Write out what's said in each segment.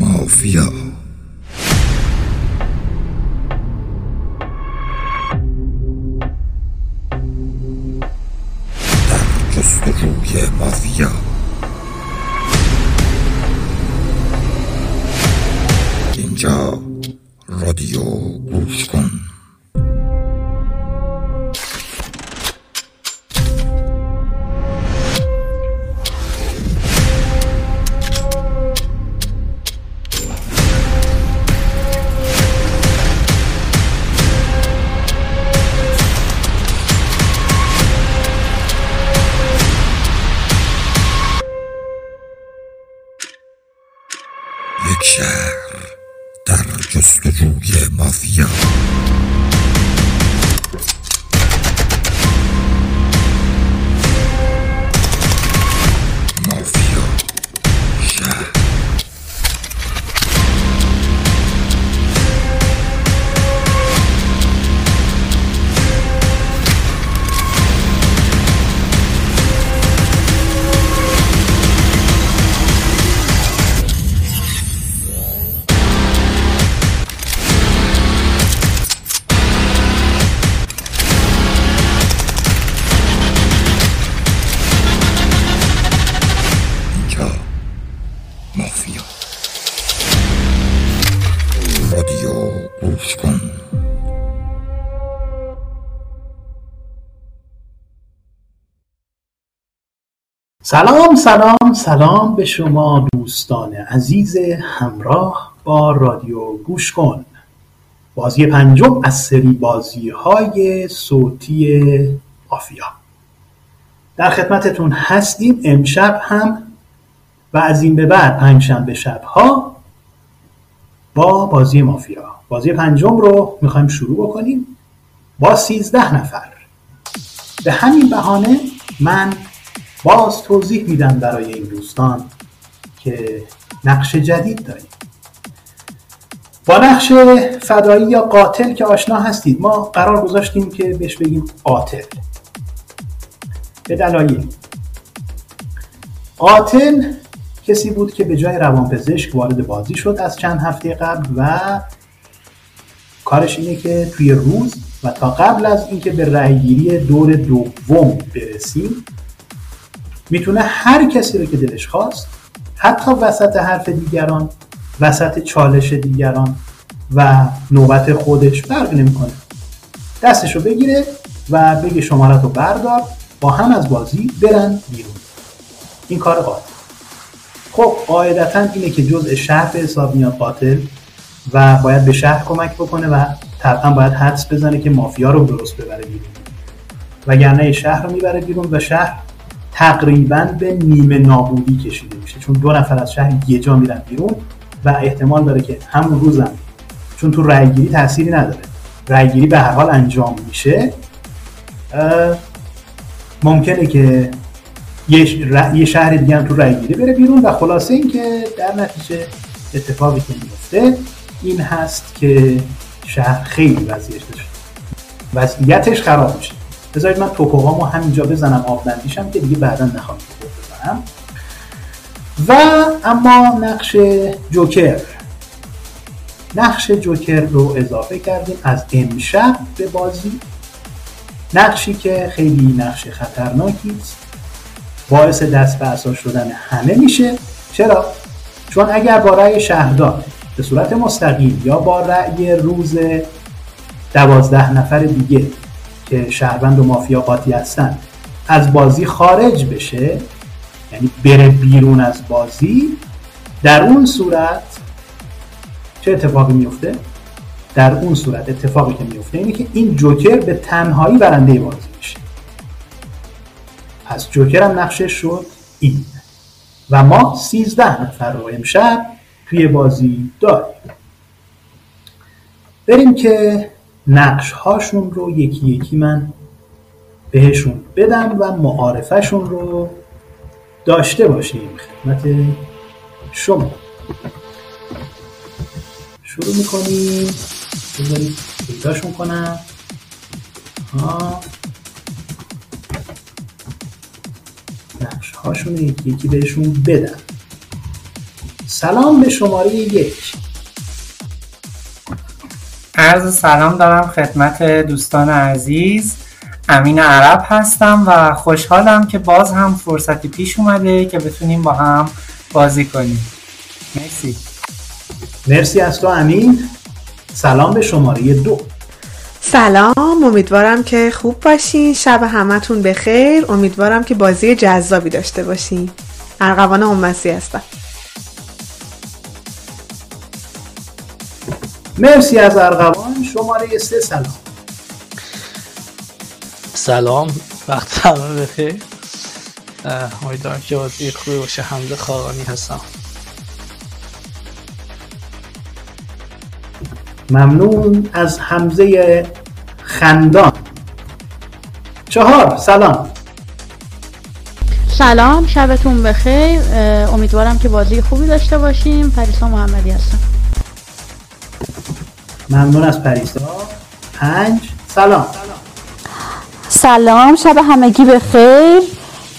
مافیا. سلام سلام سلام به شما دوستان عزیز همراه با رادیو گوش کن. بازی پنجم از سری بازی های صوتی مافیا. در خدمتتون هستیم امشب هم و از این به بعد پنجشنبه شبها با بازی مافیا. بازی پنجم رو می‌خوایم شروع بکنیم با سیزده نفر. به همین بهانه من باز توضیح میدم برای این دوستان که نقش جدید داریم. با نقش فدایی یا قاتل که آشنا هستید ما قرار گذاشتیم که بهش بگیم قاتل. به دلایل. قاتل کسی بود که به جای روانپزشک وارد بازی شد از چند هفته قبل و کارش اینه که توی روز و تا قبل از اینکه به رأیگیری دور دوم برسیم می‌تونه هر کسی رو که دلش خواست حتی وسط حرف دیگران وسط چالش دیگران و نوبت خودش فرق نمی‌کنه. دستش رو بگیره و بگه شمارت رو بردار با هم از بازی برن بیرون. این کار قاتل خب قاعدتا اینه که جزء شهر به حساب میاد قاتل و باید به شهر کمک بکنه و طبعا باید حدس بزنه که مافیا رو درست ببره بیرون. وگرنه شهر رو می‌بره بیرون و شهر تقریبا به نیمه نابودی کشیده میشه. چون دو نفر از شهر یه جا میرن بیرون و احتمال داره که همون روزم چون تو رأیگیری تأثیری نداره. رأیگیری به هر حال انجام میشه. ممکنه که یه, شهر دیگه هم تو رأیگیری بره بیرون و خلاصه اینکه در نتیجه اتفاقی که میفته این هست که شهر خیلی وضعیتش وضعیتش خراب میشه. بذارید من توپوهامو همینجا بزنم آب بندیشم که دیگه بعدا نخوام. بزنم و اما نقش جوکر. نقش جوکر رو اضافه کردیم از امشب به بازی. نقشی که خیلی نقش خطرناکی است. باعث دست به عصا شدن همه میشه. چرا؟ چون اگر با رأی شهردار به صورت مستقیم یا با رأی روز دوازده نفر دیگه که شهروند و مافیا قاطی هستن از بازی خارج بشه یعنی بره بیرون از بازی در اون صورت چه اتفاقی میفته؟ در اون صورت اتفاقی که میفته اینه که این جوکر به تنهایی برنده بازی میشه. پس جوکر هم نقشش شد این. و ما سیزده نفر رو امشب توی بازی داریم. بریم که نقشهاشون رو یکی یکی من بهشون بدم و معارفشون رو داشته باشیم. خدمت شما. شروع می‌کنیم. بذارید پیداشون کنم. ها نقش هاشون یکی یکی بهشون بدم. سلام به شماره یک. عرض سلام دارم خدمت دوستان عزیز. امین عرب هستم و خوشحالم که باز هم فرصتی پیش اومده که بتونیم با هم بازی کنیم. مرسی. مرسی از تو امین. سلام به شماره دو. سلام امیدوارم که خوب باشین. شب همتون بخیر. امیدوارم که بازی جذابی داشته باشین. ارغوان امسی هستم. مرسی از ارغوان. شماره سه سلام. سلام. وقت همه بخیر. امیدوارم که بازی خوبی باشه. حمد خاقانی هستم. ممنون از حمزه خندان. چهار سلام. سلام شبتون بخیر. امیدوارم که بازی خوبی داشته باشیم. پریسا محمدی هستم. ممنون از پریسا. پنج. سلام. سلام شب همگی بخیر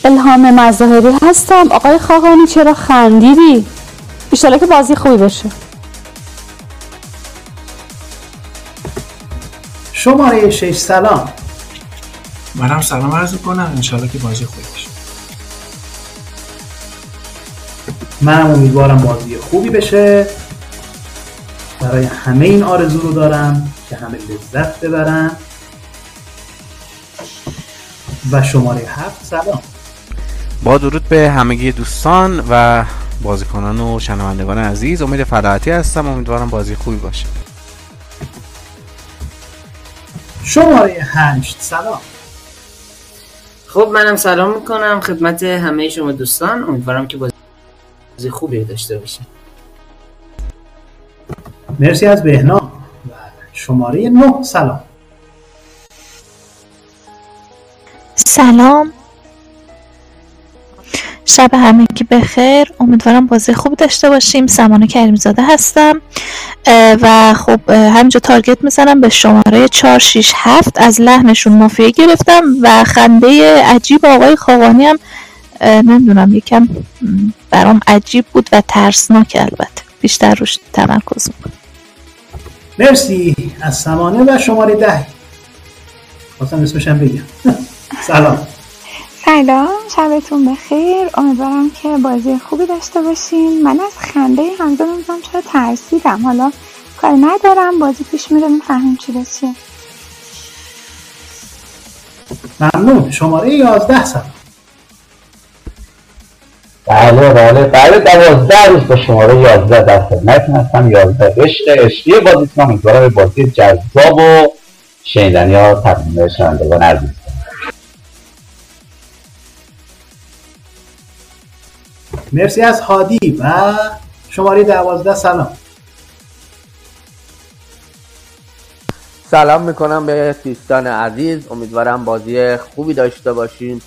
الهام مظاهری هستم. آقای خاقانی چرا خندیدی؟ ایشالا که بازی خوبی بشه شماره شش. سلام. منم سلام عرض کنم انشالله که بازی خوبی بشه منم امیدوارم بازی خوبی بشه. برای همه این آرزو رو دارم که همه لذت ببرن. و شماره هفت سلام. با درود به همگی دوستان و بازیکنان و شنوندگان عزیز امید فلاحتی هستم. امیدوارم بازی خوبی باشه. شماره هشت سلام. خب منم سلام می‌کنم. خدمت همه شما دوستان. امیدوارم که بازی خوبی داشته باشیم مرسی از بهنام و شماره نه سلام. سلام. شب همگی بخیر. امیدوارم بازی خوب داشته باشیم. سمانه کریمزاده هستم. و خب همینجا تارگت می‌زنم به شماره 4 6 7 از لحنشون مافیه گرفتم و خنده عجیب آقای خاقانی هم نمی‌دونم یکم برام عجیب بود و ترسناک البته. بیشتر روش تمرکز می‌کنم. مرسی از سمانه و شماره ده. خواستم اسمشم بگم. سلام. سلام شبتون بخیر. امیدوارم که بازی خوبی داشته باشین. من از خنده حمزه نمی‌دونم چرا ترسیدم. حالا کاری ندارم. بازی پیش میره می‌فهمیم چی به چیه ممنون. شماره یازده سلام. بله بله. بعد دوازده روز با شماره یازده در خدمتتون هستم. یازده عشق عشقی بازی کنم امیدوارم بازی جذاب و شنیدنی ها تقدیم شنوندگان عزیز. مرسی از هادی و شماره دوازده. سلام. سلام می‌کنم به دوستان عزیز. امیدوارم بازی خوبی داشته باشیم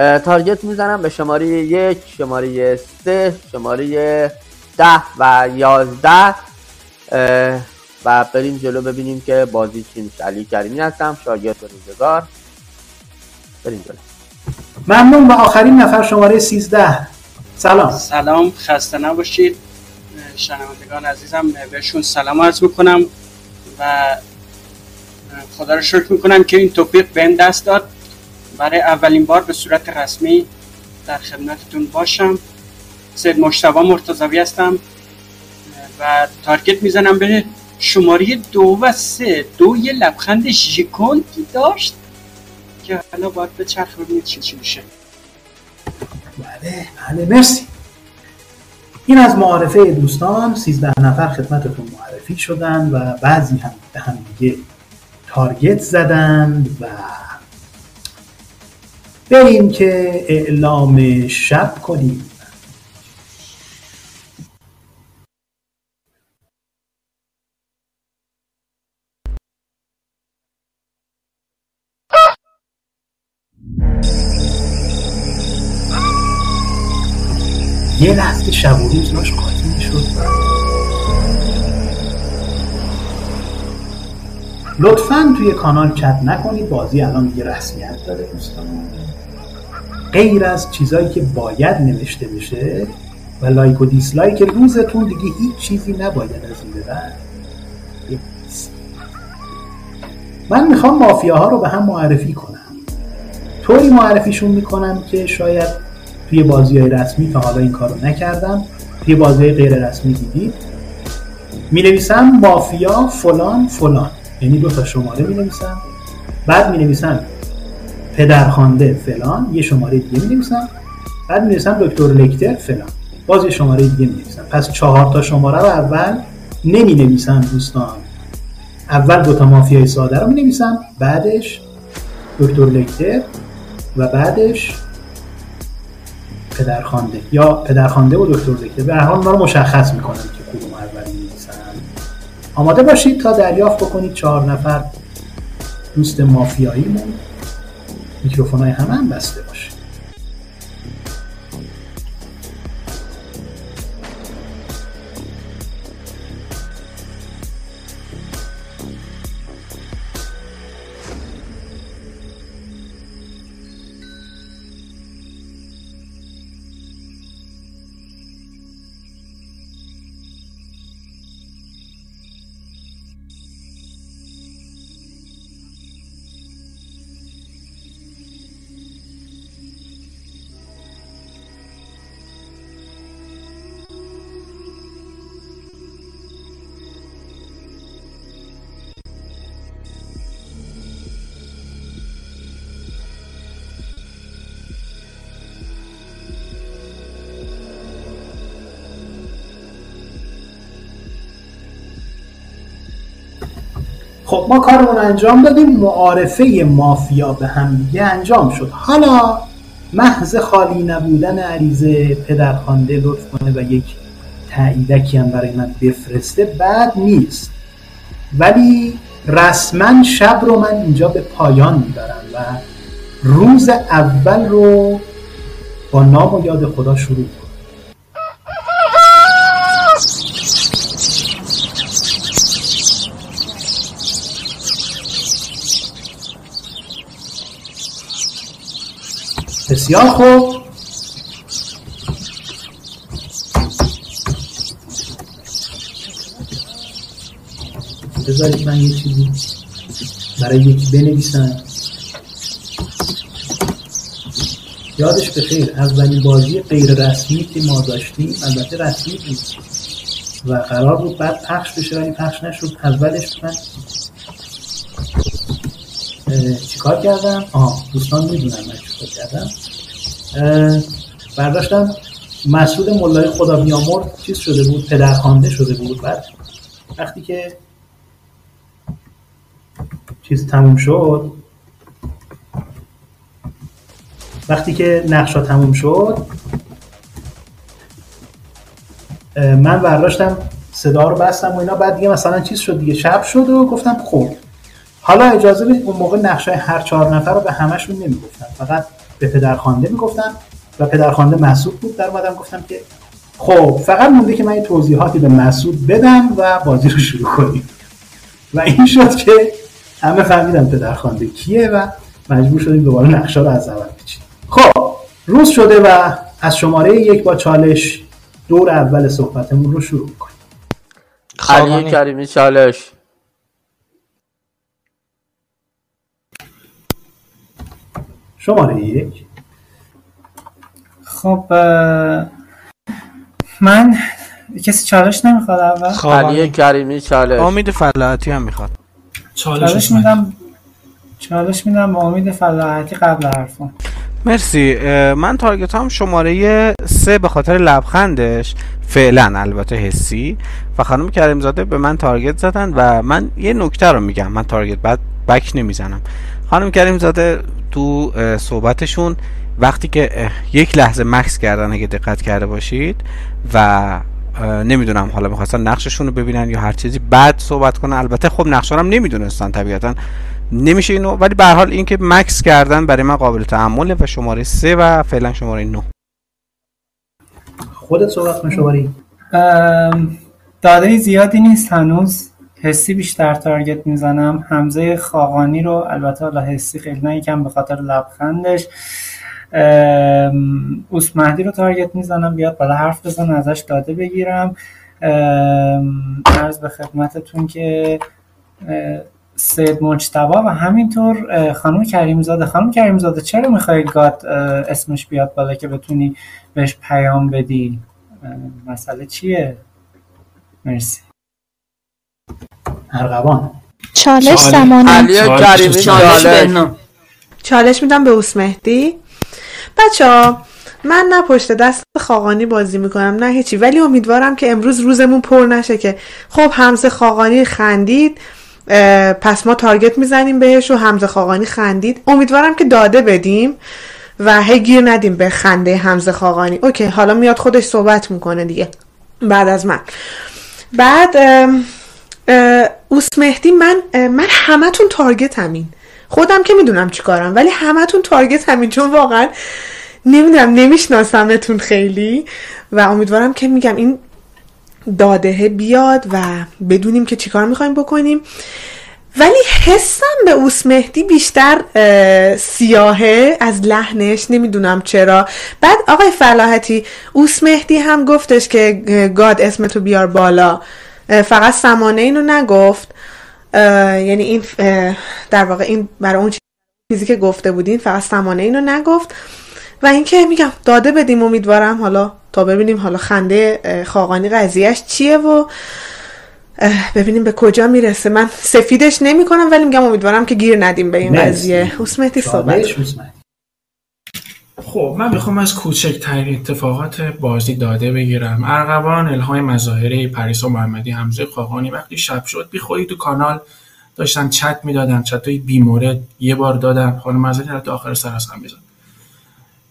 تارگت می‌زنم به شماره یک شماره سه شماره ده و یازده. و بریم جلو ببینیم که بازی چی میشه. علی کریمی هستم شاگرد روزگار. بریم جلو. ممنون و آخرین نفر شماره سیزده. سلام. سلام خسته نباشید. شنوندگان عزیزم بهشون سلام عرض می‌کنم و خدا رو شکر می‌کنم که این توفیق بهم دست داد. برای اولین بار به صورت رسمی در خدمتتون باشم. سید مشتبا مرتضوی هستم و تارگت می‌زنم به شماره دو و سه. دو یه لبخند ژیکونتی داشت که حالا باید به چرخ ببینید چی چی میشه. بله بله مرسی. این از معارفه دوستان سیزده نفر خدمتتون معرفی شدن و بعضی هم به هم دیگه تارگت زدن و بریم که اعلام شب کنیم. یه لحظه شب و روز داشت قاطی می‌شد. لطفا توی کانال چت نکنید بازی الان دیگه رسمیت داره دوستان. غیر از چیزایی که باید نوشته بشه و لایک و دیسلایک روزتون دیگه هیچ چیزی نباید از این. من می‌خوام مافیاها رو به هم معرفی کنم. طوری معرفیشون می‌کنم که شاید توی بازی های رسمی تا حالا این کارو نکردم. توی بازی غیر رسمی دیدید. می نویسم مافیا فلان فلان. یعنی دو تا شماره می نویسم بعد می نویسم پدرخوانده فلان یه شماره دیگه می نویسم بعد می نویسم دکتر لکتر فلان. باز یه شماره دیگه می نویسم پس چهار تا شماره رو اول نمی نویسم دوستان. اول دو تا مافیای ساده رو می نویسم بعدش دکتر لکتر و بعدش پدرخوانده. یا پدرخوانده و دکتر لکتر. به هر حال رو مشخص می‌کنم که کدوم اول می‌نویسم آماده باشید تا دریافت بکنید چهار نفر دوست مافیاییمون. میکروفون های همه هم بسته. خب ما کارمون انجام دادیم معارفه مافیا به هم دیگه انجام شد. حالا محض خالی نبودن عریضه پدرخوانده لطف کنه و یک تاییدکی هم برای من بفرسته بعد نیست. ولی رسما شب رو من اینجا به پایان می‌برم و روز اول رو با نام و یاد خدا شروع کنم. بسیار خوب. بذارید من یه چیزی برای یکی بنویسم. یادش به خیر اولین بازی غیر رسمی که ما داشتیم البته رسمی بود و قرار بود بعد پخش بشه ولی پخش نشد اولش من چیکار کردم؟ آه دوستان می‌دونن من چیکار کردم. برداشتم. مسعود ملای خدا بیامرد چیز شده بود پدرخوانده شده بود. بعد وقتی که چیز تموم شد وقتی که نقشا تموم شد من برداشتم صدا رو بستم و اینا. بعد دیگه مثلا چیز شد دیگه شب شد و گفتم خب حالا اجازه بدید اون موقع نقشه هر چهار نفر رو به همشون نمی‌گفتم. فقط به پدرخوانده می‌گفتم و پدرخوانده مسعود بود. در اومدم گفتم که خب فقط مونده که من یه توضیحاتی به مسعود بدم و بازی رو شروع کنیم. و این شد که همه فهمیدن پدرخوانده کیه و مجبور شدیم دوباره نقشه رو از اول بچینیم خب روز شده و از شماره یک با چالش دور اول صحبتمون رو شروع کنیم علی کریمی چالش. شماره یک. خب من کسی چالش نمی‌خواد اول؟ علی کریمی چالش. امید فلاحتی هم می‌خواد. چالش میدم چالش میدم امید فلاحتی قبل حرفم مرسی. من تارگت هم شماره سه به خاطر لبخندش. فعلا البته حسی. و خانم کریم زاده به من تارگت زدن و من یه نکته رو میگم. من تارگت بعد بک نمی‌زنم. خانم کریم زاده تو صحبتشون. وقتی که یک لحظه مکس کردن اگه دقت کرده باشید و نمی‌دونم حالا می‌خواستن نقششون رو ببینن یا هر چیزی بعد صحبت کنن. البته خب نقشه رو هم نمی‌دونستن طبیعتا. نمیشه اینو ولی به حال اینکه مکس کردن برای من قابل تحمله و شماره سه و فعلا شماره 9 خودت صحبت کن شماره. داده زیادی نیست هنوز. حسی بیشتر تارگت می‌زنم. حمزه خاقانی رو البته حالا حسی خیلی نه یکم به خاطر لبخندش. اوس مهدی رو تارگت می‌زنم. بیاد بالا حرف بزن ازش داده بگیرم. عرض به خدمتتون که سید مجتبا و همینطور خانم کریمزاده. خانم کریمزاده چرا می‌خوای گاد اسمش بیاد بالا که بتونی بهش پیام بدی؟ مسئله چیه؟ مرسی. ارغوان. چالش زمانه. چالش چالش میدم به اوس مهدی. بچه ها من نه پشت دست خاقانی بازی می‌کنم نه هیچی. ولی امیدوارم که امروز روزمون پر نشه که خب همزه خاقانی خندید پس ما تارگت می‌زنیم بهش و همزه خاقانی خندید. امیدوارم که داده بدیم و هی گیر ندیم به خنده همزه خاقانی. اوکی حالا میاد خودش صحبت می‌کنه دیگه بعد از من. بعد اوس مهدی من من همتون تارگت همین. خودم که می‌دونم چیکارم ولی همتون تارگت همین چون واقعا نمی‌دونم نمیشناسمتون خیلی. و امیدوارم که میگم این دادهه بیاد و بدونیم که چیکار می‌خوایم بکنیم. ولی حسم به اوس مهدی بیشتر سیاهه از لحنش نمی‌دونم چرا. بعد آقای فلاحتی اوس مهدی هم گفتش که گاد اسمتو بیار بالا. فقط سمانه اینو نگفت. یعنی این در واقع این برای اون چیزی که گفته بودین فقط سمانه اینو نگفت. و اینکه میگم داده بدیم امیدوارم حالا تا ببینیم حالا خنده خاقانی قضیهش چیه و ببینیم به کجا می‌رسه. من سفیدش نمی کنم ولی میگم امیدوارم که گیر ندیم به این قضیه. حسمتی صحبت. خب من می‌خوام از کوچکترین اتفاقات بازی داده بگیرم. ارغوان الهای مظاهره پریسا محمدی حمزه خاقانی وقتی شب شد بی تو کانال داشتن چت می‌دادن چت های بیمورد یه بار دادن. خانم مزدی حتی آخر سر از هم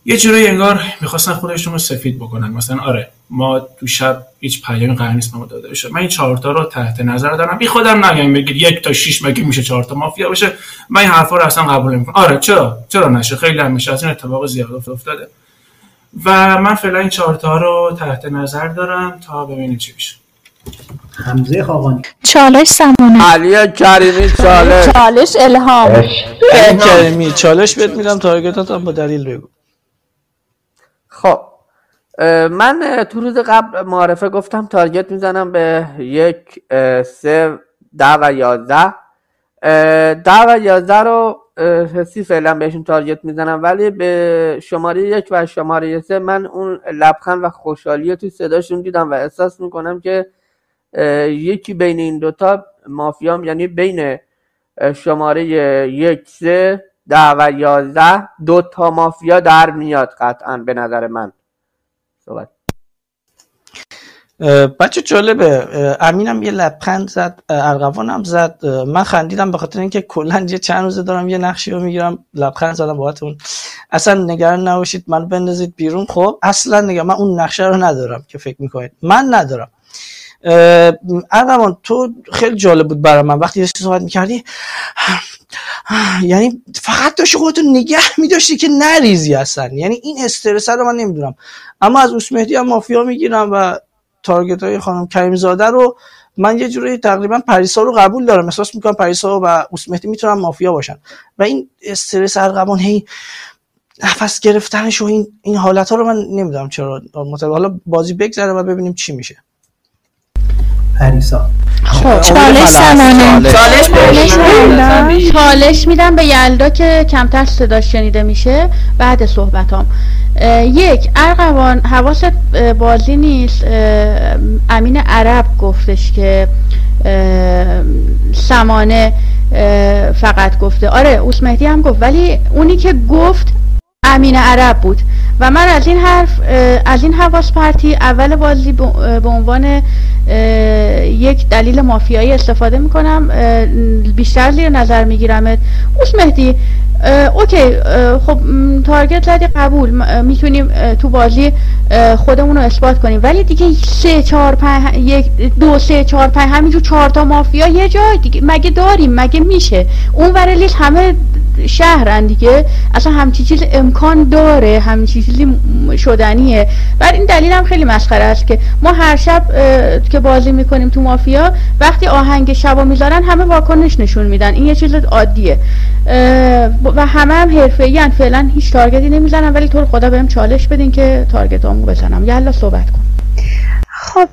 یه جورایی انگار می‌خواستن خودشون رو سفید بکنن. مثلا آره ما تو شب هیچ پیامی قرار نیست ما داده بشه. من این چهارتا رو تحت نظر دارم. بی خودم نگم بگید یک تا شش مگه میشه چهارتا مافیا باشه؟ من این حرفا رو اصلا قبول نمی‌کنم. آره چرا؟ چرا نشه؟ خیلی هم میشه از این اتفاق زیاد افتاده. و من فعلا این چهارتا رو تحت نظر دارم تا ببینیم چی میشه. حمزه خاقانی. چالش سمانه. علی کریمی چالش. چالش الهام. کریمی. چالش بهت میدم تارگتات هم با دلیل بگو. خب من تو روز قبل معرفه گفتم تارگت می‌زنم به یک سه ده و یازده. ده و یازده رو حسی فعلا بهشون تارگت می‌زنم ولی به شماره یک و شماره سه من اون لبخند و خوشحالی تو صداشون دیدم و احساس می‌کنم که یکی بین این دوتا مافیام یعنی بین شماره یک سه ده و یازده دو تا مافیا در میاد قطعا به نظر من. صحبت. بچه جالبه. امینم یه لبخند زد ارغوانم زد. من خندیدم به خاطر اینکه کلا یه چند روزه دارم یه نقشی رو می‌گیرم لبخند زدم باهاتون. اصلا نگران نباشید من بندازید بیرون. خب اصلا نگران من اون نقشه رو ندارم که فکر می‌کنید. من ندارم. ارغوان تو خیلی جالب بود برای من. وقتی داشتی صحبت می‌کردی یعنی فقط داشتی خودتو نگه میداشتی که نریزی اصلا یعنی این استرس رو من نمی‌دونم. اما از اوس مهدی هم مافیا می‌گیرم و تارگت های خانم کریم زاده رو من یه جوری تقریبا پریسا رو قبول دارم. احساس می‌کنم پریسا و اوس مهدی می‌تونن مافیا باشن. و این استرس ارغوان هی نفس گرفتنش و این این حالت ها رو من نمی‌دونم چرا. حالا بازی بگذره و ببینیم چی میشه. پریسا. خب چالش سمانه چالش چالش میدم. به یلدا که کمتر صداش شنیده میشه. بعد صحبتام. یک ارغوان حواست بازی نیست. امین عرب گفتش که سمانه فقط گفته. آره اوس مهدی هم گفت. ولی اونی که گفت امین عرب بود. و من از این حرف از این حواس پرتی اول بازی به عنوان یک دلیل مافیایی استفاده می‌کنم. بیشتر زیر نظر میگیرمت. اوس مهدی اوکی خب تارگت زدی قبول. می‌تونیم تو بازی خودمون رو اثبات کنیم. ولی دیگه سه چهار پنج یک دو سه چهار پنج همینجور چهار تا مافیا یه جای دیگه. مگه داریم؟ مگه میشه؟ اون ور همه شهرن دیگه. اصلا همچی چیز امکان داره همچی چیزی شدنیه. بعد این دلیل هم خیلی مسخره است که ما هر شب که بازی می‌کنیم تو مافیا وقتی آهنگ شبا می‌ذارن همه واکنش نشون میدن. این یه چیز عادیه. و همه هم حرفه‌ای فعلا هیچ تارگتی نمی‌زنم ولی تو خدا بهم چالش بدین که تارگتامو بزنم. یلا صحبت کن. خب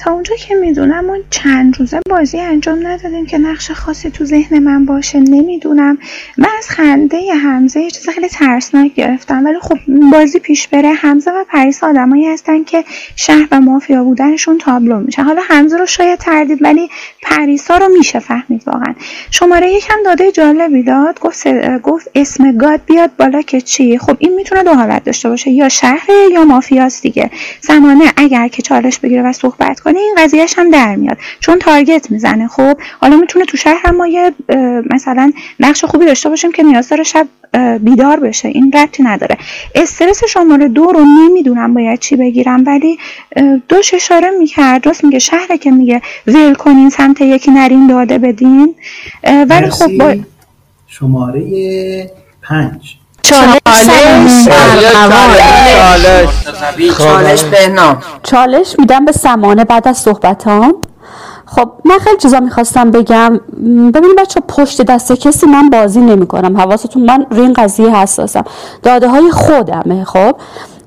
تا اونجا که می‌دونم اون چند روزه بازی انجام ندادیم که نقش خاصی تو ذهن من باشه نمی‌دونم. من از خنده حمزه یه چیز خیلی ترسناک گرفتم ولی خب بازی پیش بره. حمزه و پریسا آدمایی هستن که شهر و مافیا بودنشون تابلو میشه. حالا حمزه رو شاید تردید ولی پریسا رو میشه فهمید واقعا. شماره یکم داده جالبی داد. گفت گفت اسم گاد بیاد بالا که چی؟ خب این می‌تونه دو حالت داشته باشه. یا شهر یا مافیاست دیگه. زمانه اگر که چالش بگیره و صحبت کنه این قضیهش هم در میاد. چون تارگت می‌زنه. خب حالا می‌تونه تو شهر هم ما یه مثلا نقش خوبی داشته باشیم که نیاز داره شب بیدار بشه. این ربطی نداره. استرس شماره دو رو نمی‌دونم باید چی بگیرم ولی دوش اشاره می‌کرد. راست میگه شهره که میگه ول کنین سمت یکی نرین داده بدین. ولی خب با... شماره پنج. چالش چالش بهنام. چالش میدم به سمانه بعد از صحبتام. خب من خیلی چیزا می‌خواستم بگم. ببینید بچه پشت دست کسی من بازی نمی‌کنم. حواستون من روی این قضیه حساسم. داده های خودمه خب؟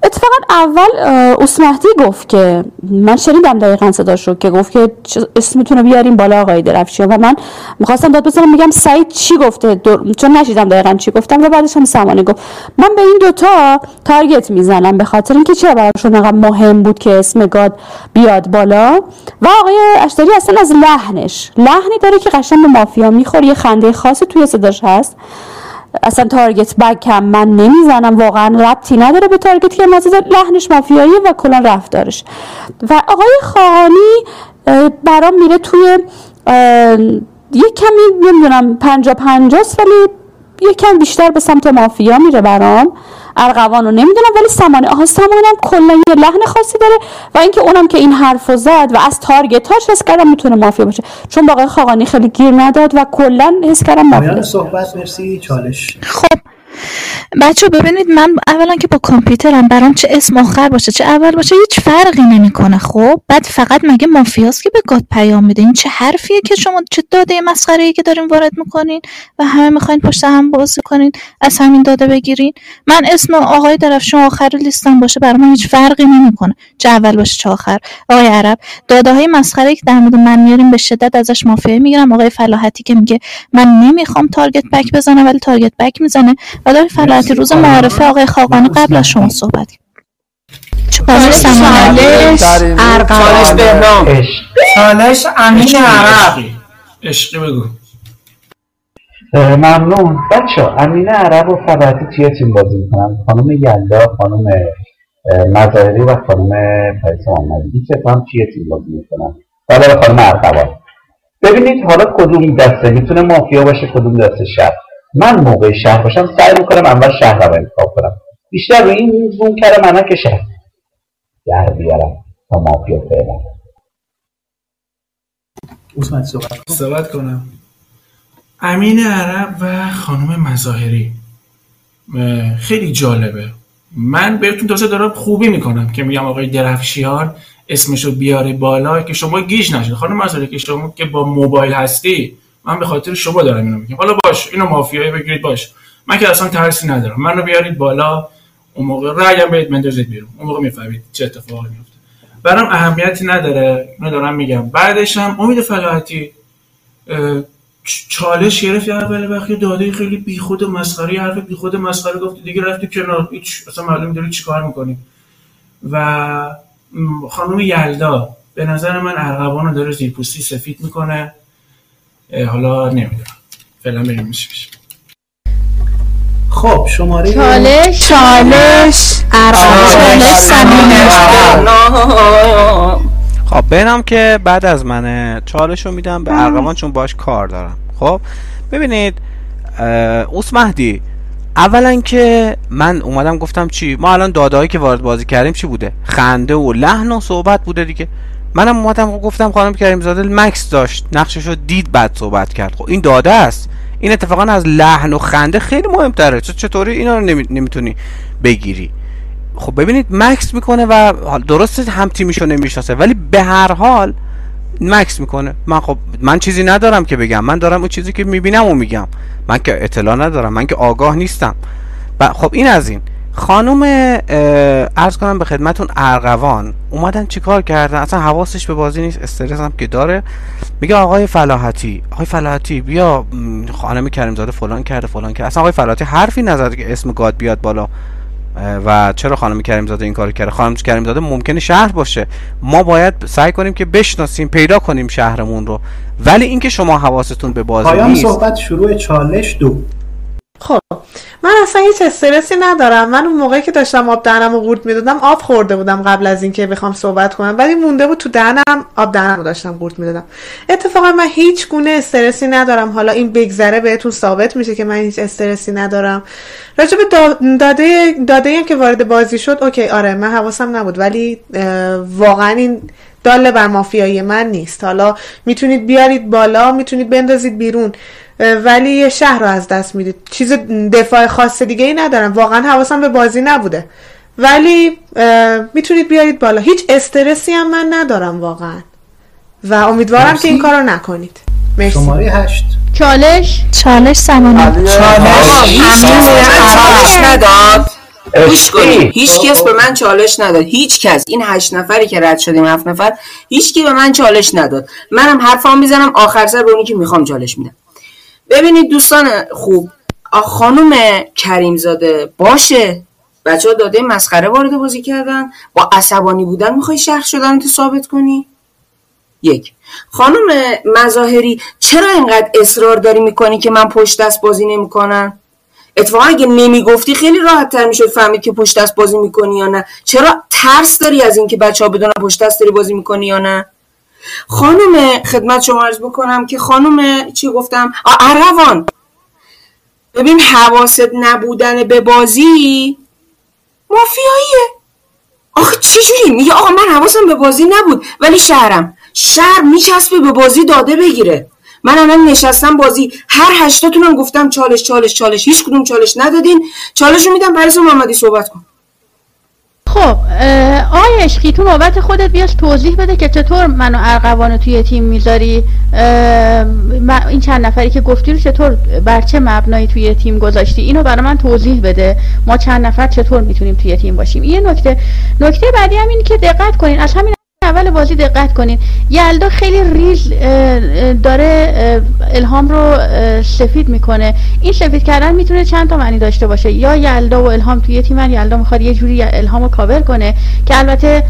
اتفاقا اول اسمهدی گفت که من شنیدم دقیقا صداش رو که گفت که اسمتون بیاریم بالا آقای درفشی. و من می‌خواستم داد بزنم میگم سعید چی گفته؟ چون نشیدم دقیقا چی گفتم و بعدش هم سمانه گفت. من به این دوتا تارگت می‌زنم به خاطر اینکه چرا براشون انقدر مهم بود که اسم گاد بیاد بالا؟ و آقای اشتری اصلا از لحنش لحنی داره که قشنگ به مافیا می‌خوره یه خنده خاصی توی صداش هست. اصلا تارگت بک هم من نمی‌زنم واقعا ربطی نداره به تارگتی که مزید لحنش مافیایی و کلا رفتارش. و آقای خواهانی برام میره توی یه کمی نمی‌دونم پنجا پنجاست ولی یه کم بیشتر به سمت مافیا میره برام. ارغوان رو نمی‌دونم ولی سمانه آها سمانه کلا یه لحن خاصی داره و اینکه اونم که این حرفو زد و از تارگتاش حس کردم می‌تونه مافیا باشه. چون باقی خاقانی خیلی گیر نداد و کلا حس کردم مافیا. صحبت مرسی چالش. خب بچه ببینید من اولا که با کامپیوترم برام چه اسم آخر باشه چه اول باشه هیچ فرقی نمی‌کنه خب؟ بعد فقط مگه مافیاست که به گاد پیام میده این چه حرفیه که شما چه داده مسخره که دارین وارد می‌کنین و همه می‌خواین پشت هم بازی کنین از همین داده بگیرین؟ من اسم آقای درفشون آخر لیستم باشه برای من هیچ فرقی نمی‌کنه. چه اول باشه چه آخر؟ آقای عرب داده های مسخره که در مورد من میاریم به شدت ازش مافیا می‌گیرم. آقای فلاحتی که میگه من نمی‌خوام تارگت بک بزنم ولی تارگت بک می‌زنه. داره فلاحتی روز معارفه آقای خاقانی قبل از شما صحبت چالش چالش بهنام. چالش امین عرب. عشقی بگو. ممنون. بچه امین عرب و فلاحتی توی تیم بازی می‌کنن؟ خانم یلدا خانم مظاهری و خانم فیض محمدی که هم توی تیم بازی می‌کنن؟ حالا خانم ارقوان ببینید حالا کدوم دسته؟ می‌تونه مافیا باشه کدوم دسته شب من موقع شهر باشم سعی می‌کنم اول شهر رو انتخاب کنم. بیشتر روی این زوم کردم من که شهر. در بیارم تا مافیا فعلا صحبت کنم. امین عرب و خانم مظاهری. خیلی جالبه. من بهتون تازه دارم خوبی می‌کنم که میگم آقای درفشیان اسمشو بیاره بالا که شما گیج نشید خانم مظاهری که شما که با موبایل هستی من به خاطر شما دارم اینو میگم. حالا باش اینو مافیایی بگیرید باش. من که اصلا ترسی ندارم. منو بیارید بالا. اون موقع رأیم بهت بندازید بیرون. اون موقع می‌فهمید چه اتفاقی میفته برام اهمیتی نداره. اینو دارم میگم. بعدش هم امید فلاحتی چالش گرفت اول وقتی داده خیلی بیخود و مسخره حرف بیخود مسخره گفتی دیگه رفتی کنار. هیچ اصلا معلوم داری چیکار می‌کنی. و خانم یلدا به نظر من ارغوان رو داره زیرپوستی سفید می‌کنه. حالا نمی‌دونم. فعلا بریم میشه خب شماره چالش؟ چالش. خب بینم که بعد از منه. چالش رو میدم به ارقوان چون باش کار دارم. خب ببینید اوس مهدی اولا که من اومدم گفتم چی؟ ما الان دادهایی که وارد بازی کردیم چی بوده؟ خنده و لحن و صحبت بوده دیگه. منم اومدم گفتم خانم کریم زاده مکس داشت نقشش رو دید بعد صحبت کرد. خب این داده است. این اتفاقا از لحن و خنده خیلی مهمتره. چطوری اینا رو نمی‌تونی بگیری؟ خب ببینید مکس می‌کنه و درست هم تیمیشو نمی‌شناسه ولی به هر حال مکس می‌کنه. من خب من چیزی ندارم که بگم. من دارم اون چیزی که می‌بینم و میگم. من که اطلاع ندارم. من که آگاه نیستم. خب این از این. خانوم ارز کنم به خدمتون ارغوان اومدن چیکار کردن؟ اصلا حواسش به بازی نیست استرس هم که داره. میگه آقای فلاحتی آقای فلاحتی بیا خانم کریم زاده فلان کرده فلان کرده. اصلا آقای فلاحتی حرفی نزد که اسم گاد بیاد بالا. و چرا خانم کریم زاده این کار کرده؟ خانم کریم زاده ممکنه شهر باشه. ما باید سعی کنیم که بشناسیم پیدا کنیم شهرمون رو. ولی اینکه شما حواستون به بازی پایان صحبت شروع چالش دو. خب من اصلا هیچ استرسی ندارم. من اون موقعی که داشتم آب دهنم رو قورت می‌دادم آب خورده بودم قبل از اینکه بخوام صحبت کنم. ولی مونده بود تو دهنم آب دهنم رو داشتم قورت می‌دادم. اتفاقا من هیچ گونه استرسی ندارم. حالا این بگذره بهتون ثابت میشه که من هیچ استرسی ندارم. راجب داده داده که وارد بازی شد اوکی آره من حواسم نبود. ولی واقعا این داله بر مافیایی من نیست. حالا می‌تونید بیارید بالا می‌تونید بندازید بیرون. ولی یه شهر رو از دست می‌دید. چیز دفاع خاص دیگه ای ندارم. واقعا حواسم به بازی نبوده. ولی می‌تونید بیارید بالا. هیچ استرسی هم من ندارم واقعا. و امیدوارم که این کار رو نکنید. مرسی. شماره هشت. چالش؟ چالش سمانه. چالش. نداد. گوش کنید هیچ کس به من چالش نداد. هیچ کس. این هشت نفری که رد شدیم هفت نفر هیچ کی به من چالش نداد. منم حرفام می‌زنم آخر سر به اونی که می‌خوام چالش میدم. ببینید دوستان خوب خانم کریم زاده باشه؟ بچه ها داده مسخره وارد بازی کردن. با عصبانی بودن می‌خوای شهر شدن تو ثابت کنی؟ یک. خانم مظاهری چرا اینقدر اصرار داری می‌کنی که من پشت دست بازی نمی‌کنم؟ اتفاقا اگه نمی‌گفتی خیلی راحت تر می‌شد فهمید که پشت دست بازی می‌کنی یا نه. چرا ترس داری از اینکه بچه ها بدونن پشت دست داری بازی می‌کنی یا نه؟ خانم خدمت شما عرض بکنم که خانم چی گفتم؟ اروان ببین حواست نبودن به بازی مافیاییه. آخه چجوری؟ میگه آقا من حواسم به بازی نبود ولی شهرم. شهر میچسبه به بازی داده بگیره. من الان نشستم بازی هر هشتاتونم گفتم چالش چالش چالش. هیچ کدوم چالش ندادین. چالش رو میدم پریسا محمدی صحبت کن. خب آقای عشقی تو نوبت خودت بیاش توضیح بده که چطور منو ارقوانو توی تیم می‌ذاری. این چند نفری که گفتی رو چطور بر چه مبنایی توی تیم گذاشتی؟ اینو برای من توضیح بده. ما چند نفر چطور می‌تونیم توی تیم باشیم؟ یه نکته نکته بعدی هم این که دقت کنین از همین اول بازی دقت کنین. یلدا خیلی ریز داره الهام رو سفید می‌کنه. این سفید کردن می‌تونه چند تا معنی داشته باشه. یا یلدا و الهام توی تیمن یلدا می‌خواد یه جوری الهام رو کاور کنه که البته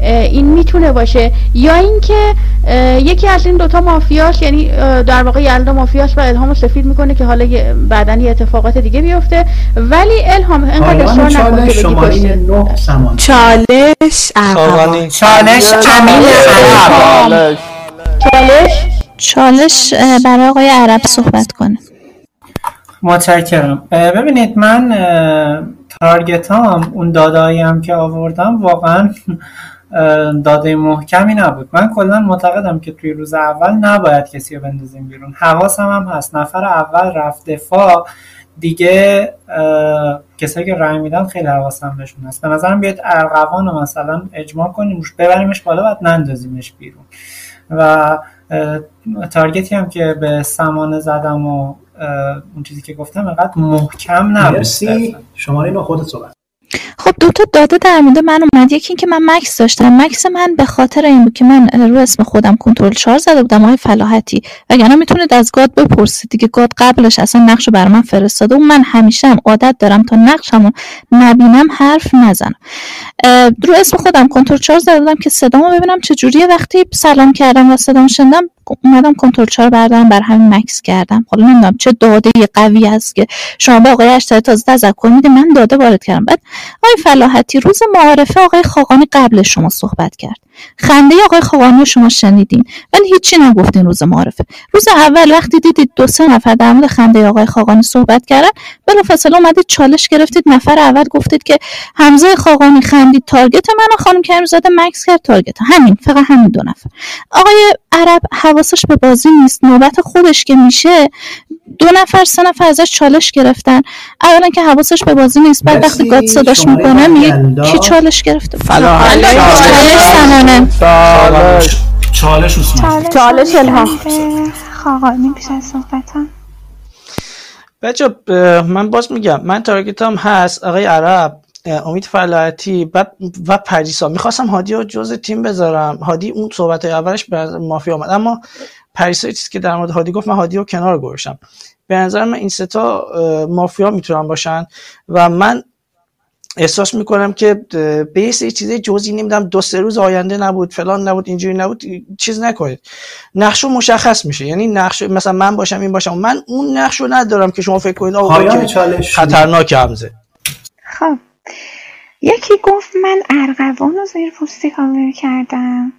این می‌تونه باشه. یا اینکه یکی از این دوتا مافیاس یعنی در واقع یلدا مافیاس و الهامو سفید می‌کنه که حالا بعدا یه اتفاقات دیگه بیفته. ولی الهام انقدر اصرار نکن که بگی چالش چالش چالش چالش. برای آقای عرب صحبت کنه. متشکرم. ببینید من تارگت هم اون دادایی هم که آوردم واقعا داده محکمی نبود. من کلا معتقدم که توی روز اول نباید کسی رو بندازیم بیرون. حواسم هم هست. نفر اول رفت دفاع. دیگه کسایی که رای میدن خیلی حواسم بهشون هست. به نظرم بیاید ارغوان رو مثلا اجماع کنیم ببریمش بالا بعد نندازیمش بیرون. و تارگتی هم که به سمانه زدم و اون چیزی که گفتم اینقدر محکم نبود. مرسی. شماره خودت صحبت خب دو تا داده در مورد من اومد. یکی اینکه من مکس داشتم. مکس من به خاطر این بود که من رو اسم خودم کنترل 4 زده بودم. آقای فلاحتی. وگرنه می‌تونید از گاد بپرسید دیگه. گاد قبلش اصلا نقش برای من فرستاده و من همیشه هم عادت دارم تا نقشمو نبینم حرف نزنم. رو اسم خودم کنترل 4 زده بودم که صدامو ببینم چه جوریه وقتی سلام کردم و صدامو شنیدم اومدم کنترل 4 بردارم بر همین مکس کردم. حالا نمی‌دونم چه داده قوی است که شما به آقای اشتری تازه تذکر میده من داده وارد کردم. بعد آقای فلاحتی روز معارفه آقای خاقانی قبل شما صحبت کرد. خنده آقای خاقانی رو شما شنیدین. ولی هیچی نگفتین روز معارفه. روز اول وقتی دیدید دو سه نفر در مورد خنده آقای خاقانی صحبت کردن بلافاصله اومدید چالش گرفتید. نفر اول گفتید که حمزه خاقانی خندید تارگت من خانم کریم زاده مکس کرد تارگت همین فقط همین دو نفر. آقای عرب حواسش به بازی نیست. نوبت خودش که میشه دو نفر سه نفر ازش چالش گرفتن. اولا که حواسش به بازی نیست بعد وقتی گاد صداش می‌کنه میگه کی چالش گرفته؟ چالش. چالش عثمان. چالش الهام. خاقانی پیش از صحبتم بچه من باز میگم من تارگت هم هست آقای عرب امید فلاحتی و پریسا. می‌خواستم هادی رو جز تیم بذارم. هادی اون صحبت اولش به مافیا آمد. اما پریسا چیزی که در مورد هادی گفت؟ من هادی رو کنار گذاشتم. به نظر من این ستا مافیا می‌تونن باشن و من احساس می‌کنم که به یه سری چیزای جزئی نمیدم دو سه روز آینده نبود فلان نبود اینجوری نبود چیز نکنید. نقشو مشخص میشه. یعنی نقش مثلا من باشم این باشم من اون نقشو ندارم که شما فکر کنید آقا خطرناک همزه. خب. یکی گفت من ارغوان رو زیر پوستی کاور کردم.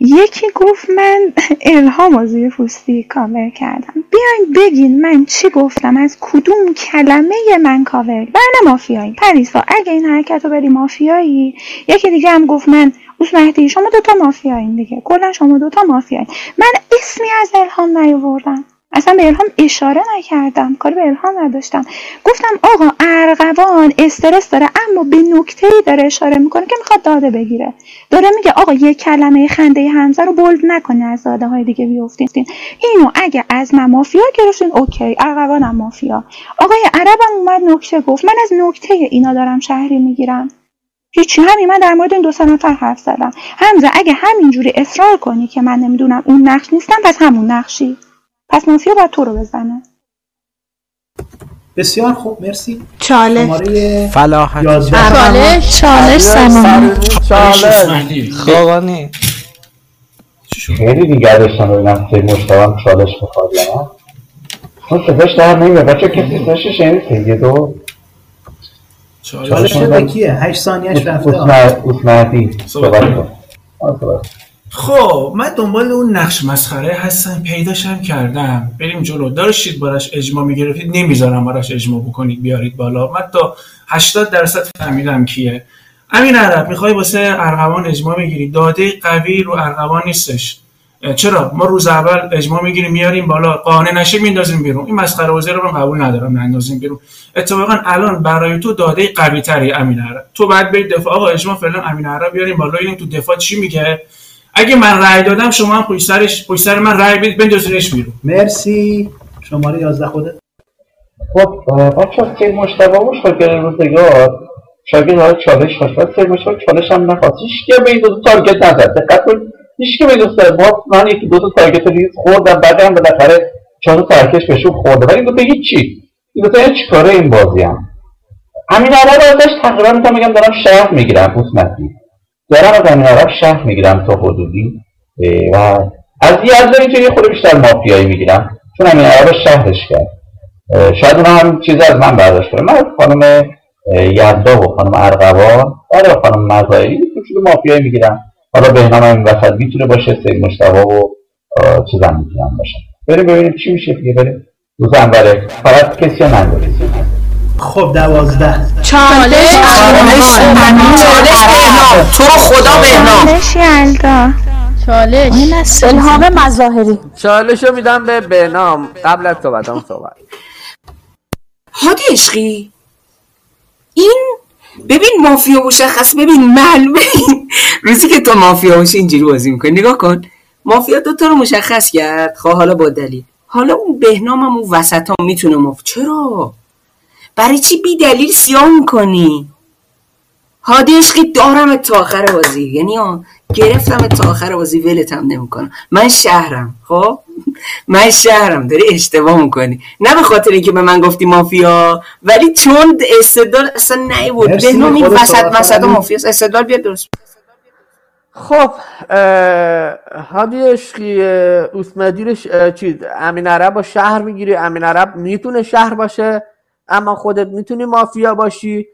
یکی گفت من الهام رو زیر پوستی کاور کردم. بیاین بگین من چی گفتم؟ از کدوم کلمه من کاور؟ بله مافیایی. پریسا اگه این حرکت رو بری مافیایی یکی دیگه هم گفت من اوس مهدی شما دوتا مافیایین دیگه. کلا شما دوتا مافیایین. من اسمی از الهام نیاوردم. اصلا به الهام اشاره نکردم کاری به الهام نداشتم. گفتم آقا ارغوان استرس داره اما به نکته داره اشاره می‌کنه که می‌خواد داده بگیره. داره میگه آقا یه کلمه خنده حمزه رو بولد نکنی از داده های دیگه بیفتین. اینو اگه از من مافیا گرفتین اوکی. ارغوانم مافیا. آقای عربم اومد نکته گفت. من از نکته اینا دارم شهری می‌گیرم. هیچی. همین من در مورد این دو سه نفر حرف زدم. حمزه اگه همینجوری اصرار کنی که من نمی‌دونم اون نقش نیستم پس همون نقشی. پس مافیا باید تو رو بزنه. بسیار خوب مرسی. چالش. شماره فلاحت چالش. چالش. سمانه چالش خاقانی خیلی دیگر داشتم ببینم که مشتبه چالش بخواد یا نه. صداش در نمیاد. بچه کسی صداش شنید یه دو. چالش به کیه؟ هشت ثانیهش رفته. اوسمردی صحبت کن. خب من دنبال اون نقش مسخره هستم پیداشم کردم. بریم جلو. داشتید براش اجماع می‌گرفتید. نمی‌ذارم براش اجماع بکنید. بیارید بالا. من تا 80 درصد فهمیدم کیه. امین عرب می‌خوای واسه ارغوان اجماع بگیری؟ داده قوی رو ارغوان نیستش. چرا؟ ما روز اول اجماع می‌گیریم میاریم بالا. قانع نشه میندازیم بیرون. این مسخره بازی رو من قبول ندارم نندازیم بیرون. اتفاقا الان برای تو داده قوی تری امین عرب تو بعد برید دفاع. آقا اجماع فعلا امین عرب بیاریم بالا. این تو دفاع چی میگه. اگه من رأی دادم شما هم پشت سرش پشت سر من رأی بدید بندازینش بیرون. مرسی. شماره 11 خودت. خب بچه سیر مشتبه و شاگرد روزگار. شاگرد ها چالش خواست سیر مشتبه چالش هم نخواست. هیچ به این دو تارگت نزد. دقت کن هیچ به این دو ما من یکی دو تا تارگت ریز خوردم بعد هم بالاخره چهار تا ترکش بهشون خورده. ولی این دو هیچی این دو تا چی کاره این بازی هم. همین رو ازش تقریبا می‌تونم بگم دارم شهر می‌گیرم بوسمتی دارم از امین عرب شهر می‌گیرم تا حدودی. و از یه از اینکه یه خود بیشتر مافیایی می‌گیرم. چون امین عرب شهرش کرد. شاید اون هم چیز از من برداشت کنه من خانم یزدا و خانم ارغوان آره خانم مزایری شده مافیایی می‌گیرم. حالا بهنام این وسط می‌تونه باشه سید مشتبه و چیزم می‌تونم باشن بریم ببینیم چی میشه دیگه بریم. روز فقط کسی نداره خب دوازده. چالش چالش تو رو خدا بهنام چالش یلدا. چالش. الهام مظاهری. چالشو میدم به بهنام. قبل از صحبت هم صحبت. هادی عشقی این ببین مافیا مشخص ببین معلومه. روزی که تو مافیا باشی اینجوری بازی می‌کنی. نگاه کن. مافیا دوتا رو مشخص کرد. خواه حالا با دلیل. حالا اون بهنام هم اون وسط هم می‌تونه ماف چرا؟ برای چی بی دلیل سیاه می‌کنی؟ هادی عشقی دارم تا آخر بازی. یعنی گرفتم تا آخر بازی ولتم نمی‌کنم. من شهرم خب؟ من شهرم داری اشتباه می‌کنی. نه به خاطر اینکه به من گفتی مافیا ولی چون استدلال اصلا نیورد. بهنام این وسط وسط مافیا استدلال بیاد درست. خب هادی عشقی اوسمدی چیز امین عرب با شهر می‌گیری. امین عرب می‌تونه شهر باشه. اما خودت می‌تونی مافیا باشی.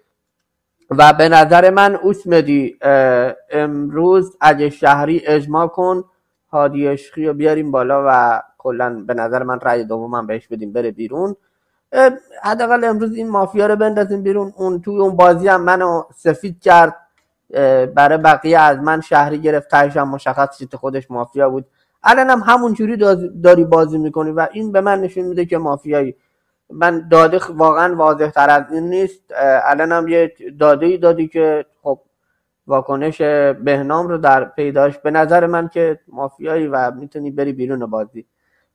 و به نظر من اوسمدی امروز اگه شهری اجماع کن هادی عشقی رو بیاریم بالا و کلا به نظر من رأی دومم بهش بدیم بره بیرون. حداقل امروز این مافیا رو بندازیم بیرون. اون توی اون بازی هم منو سفید کرد. برای بقیه از من شهری گرفت. هم مشخص شد خودش مافیا بود. الان هم همون جوری داری بازی می‌کنی و این به من نشون میده که مافیایی. من داده واقعا واضح تر از این نیست. الان هم یه داده ای دادی که خب واکنش بهنام رو در پیداش به نظر من که مافیایی و می‌تونی بری بیرون بازی.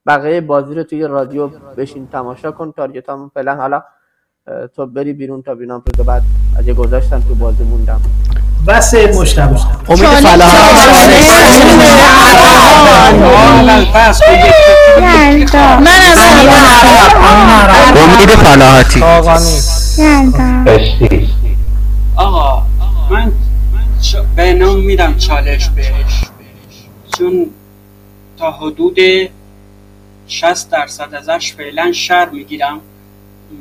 بقیه بازی رو توی رادیو بشین تماشا کن تارگت هم فعلا حالا تو بری بیرون تا بینام تو بعد. اگه گذاشتن تو بازی موندم. و مشتبه. امید امید فلاحاتی. آقا من به نام میدم چالش بهش. چون تا حدود 60 درصد ازش فعلا شر می‌گیرم.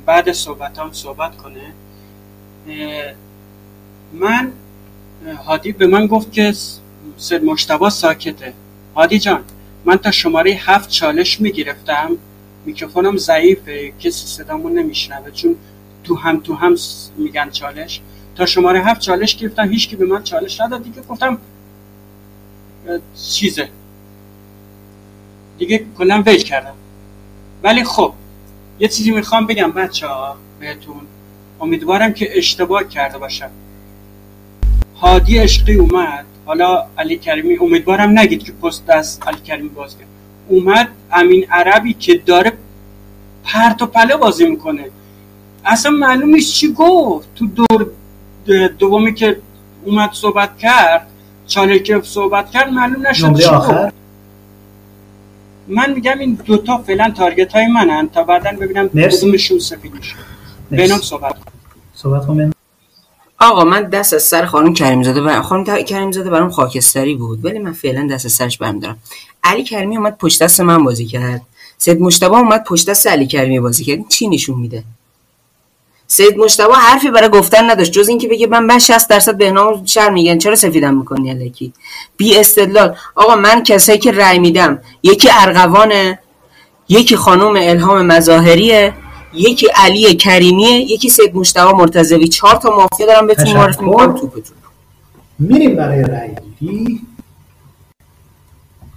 بعد صحبت هم صحبت کنه. من هادی به من گفت که سید مشتبا ساکته. هادی جان من تا شماره هفت چالش می‌گرفتم. میکروفونم ضعیفه کسی صدامون نمیشنوه چون تو هم تو هم میگن چالش. تا شماره هفت چالش گرفتم هیچ به من چالش نداد. دیگه گفتم چیزه. دیگه کلا ویل کردم. ولی خب یه چیزی می‌خوام بگم بچه ها بهتون. امیدوارم که اشتباه کرده باشم. هادی عشقی اومد. حالا علی کریمی امیدوارم نگید که پست دست علی کریمی باز کرد. اومد امین عربی که داره پرت و پله بازی می‌کنه. اصلا معلوم نیست چی گفت. تو دور دومی که اومد صحبت کرد چاله که صحبت کرد معلوم نشد چی آخر. من میگم این دوتا فعلا تارگت های منن تا بعدا ببینم کدومشون سفید میشه بینم صحبت صحبت کنم آقا من دست از سر خانم کریمزاده و خانم کریمزاده برام خاکستری بود ولی من فعلا دست از سرش برمیدارم علی کریمی اومد پشت دست من بازی کرد. سید مشتبه اومد پشت دست علی کریمی بازی کرد. چی نشون میده؟ سید مشتبه حرفی برای گفتن نداشت. جز اینکه بگه من من 60 درصد بهنام شر میگن. چرا سفیدم می‌کنی الکی؟ بی استدلال. آقا من کسایی که رأی میدم یکی ارغوانه یکی خانم الهام مظاهریه. یکی علی کریمیه یکی سید مجتبی مرتضوی. چهار تا مافیا دارم بهتون معرفی می‌کنم توپتون. میریم برای رأی گیری.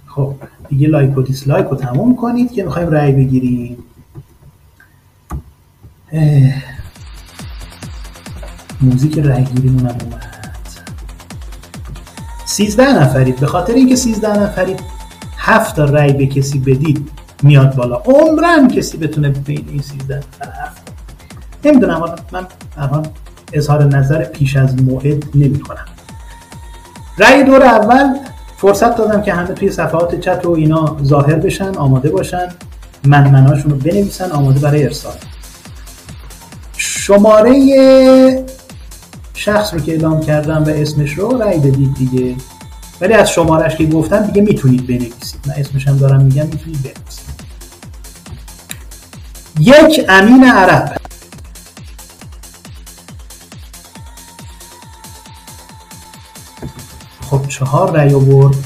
خب دیگه like و dislike رو تموم کنید که می‌خوایم رأی بگیریم. موزیک رأیگیریمون هم اومد. سیزده نفرید. به خاطر اینکه سیزده نفرید هفت تا رأی به کسی بدید میاد بالا. عمرن کسی بتونه بین این سیزده نفر هفت نمی‌دونم من الان اظهار نظر پیش از موعد نمی کنم رأی دور اول فرصت دادم که همه توی صفحات چت و اینا ظاهر بشن آماده باشن من مناشون رو بنویسن آماده برای ارسال. شماره شخص رو که اعلام کردم و اسمش رو رأی بدید دیگه. ولی از شمارش که گفتم دیگه می‌تونید بنویسید. من اسمش هم دارم میگم می‌تونید بنویسید. یک امین عرب. خب چهار رأی آورد.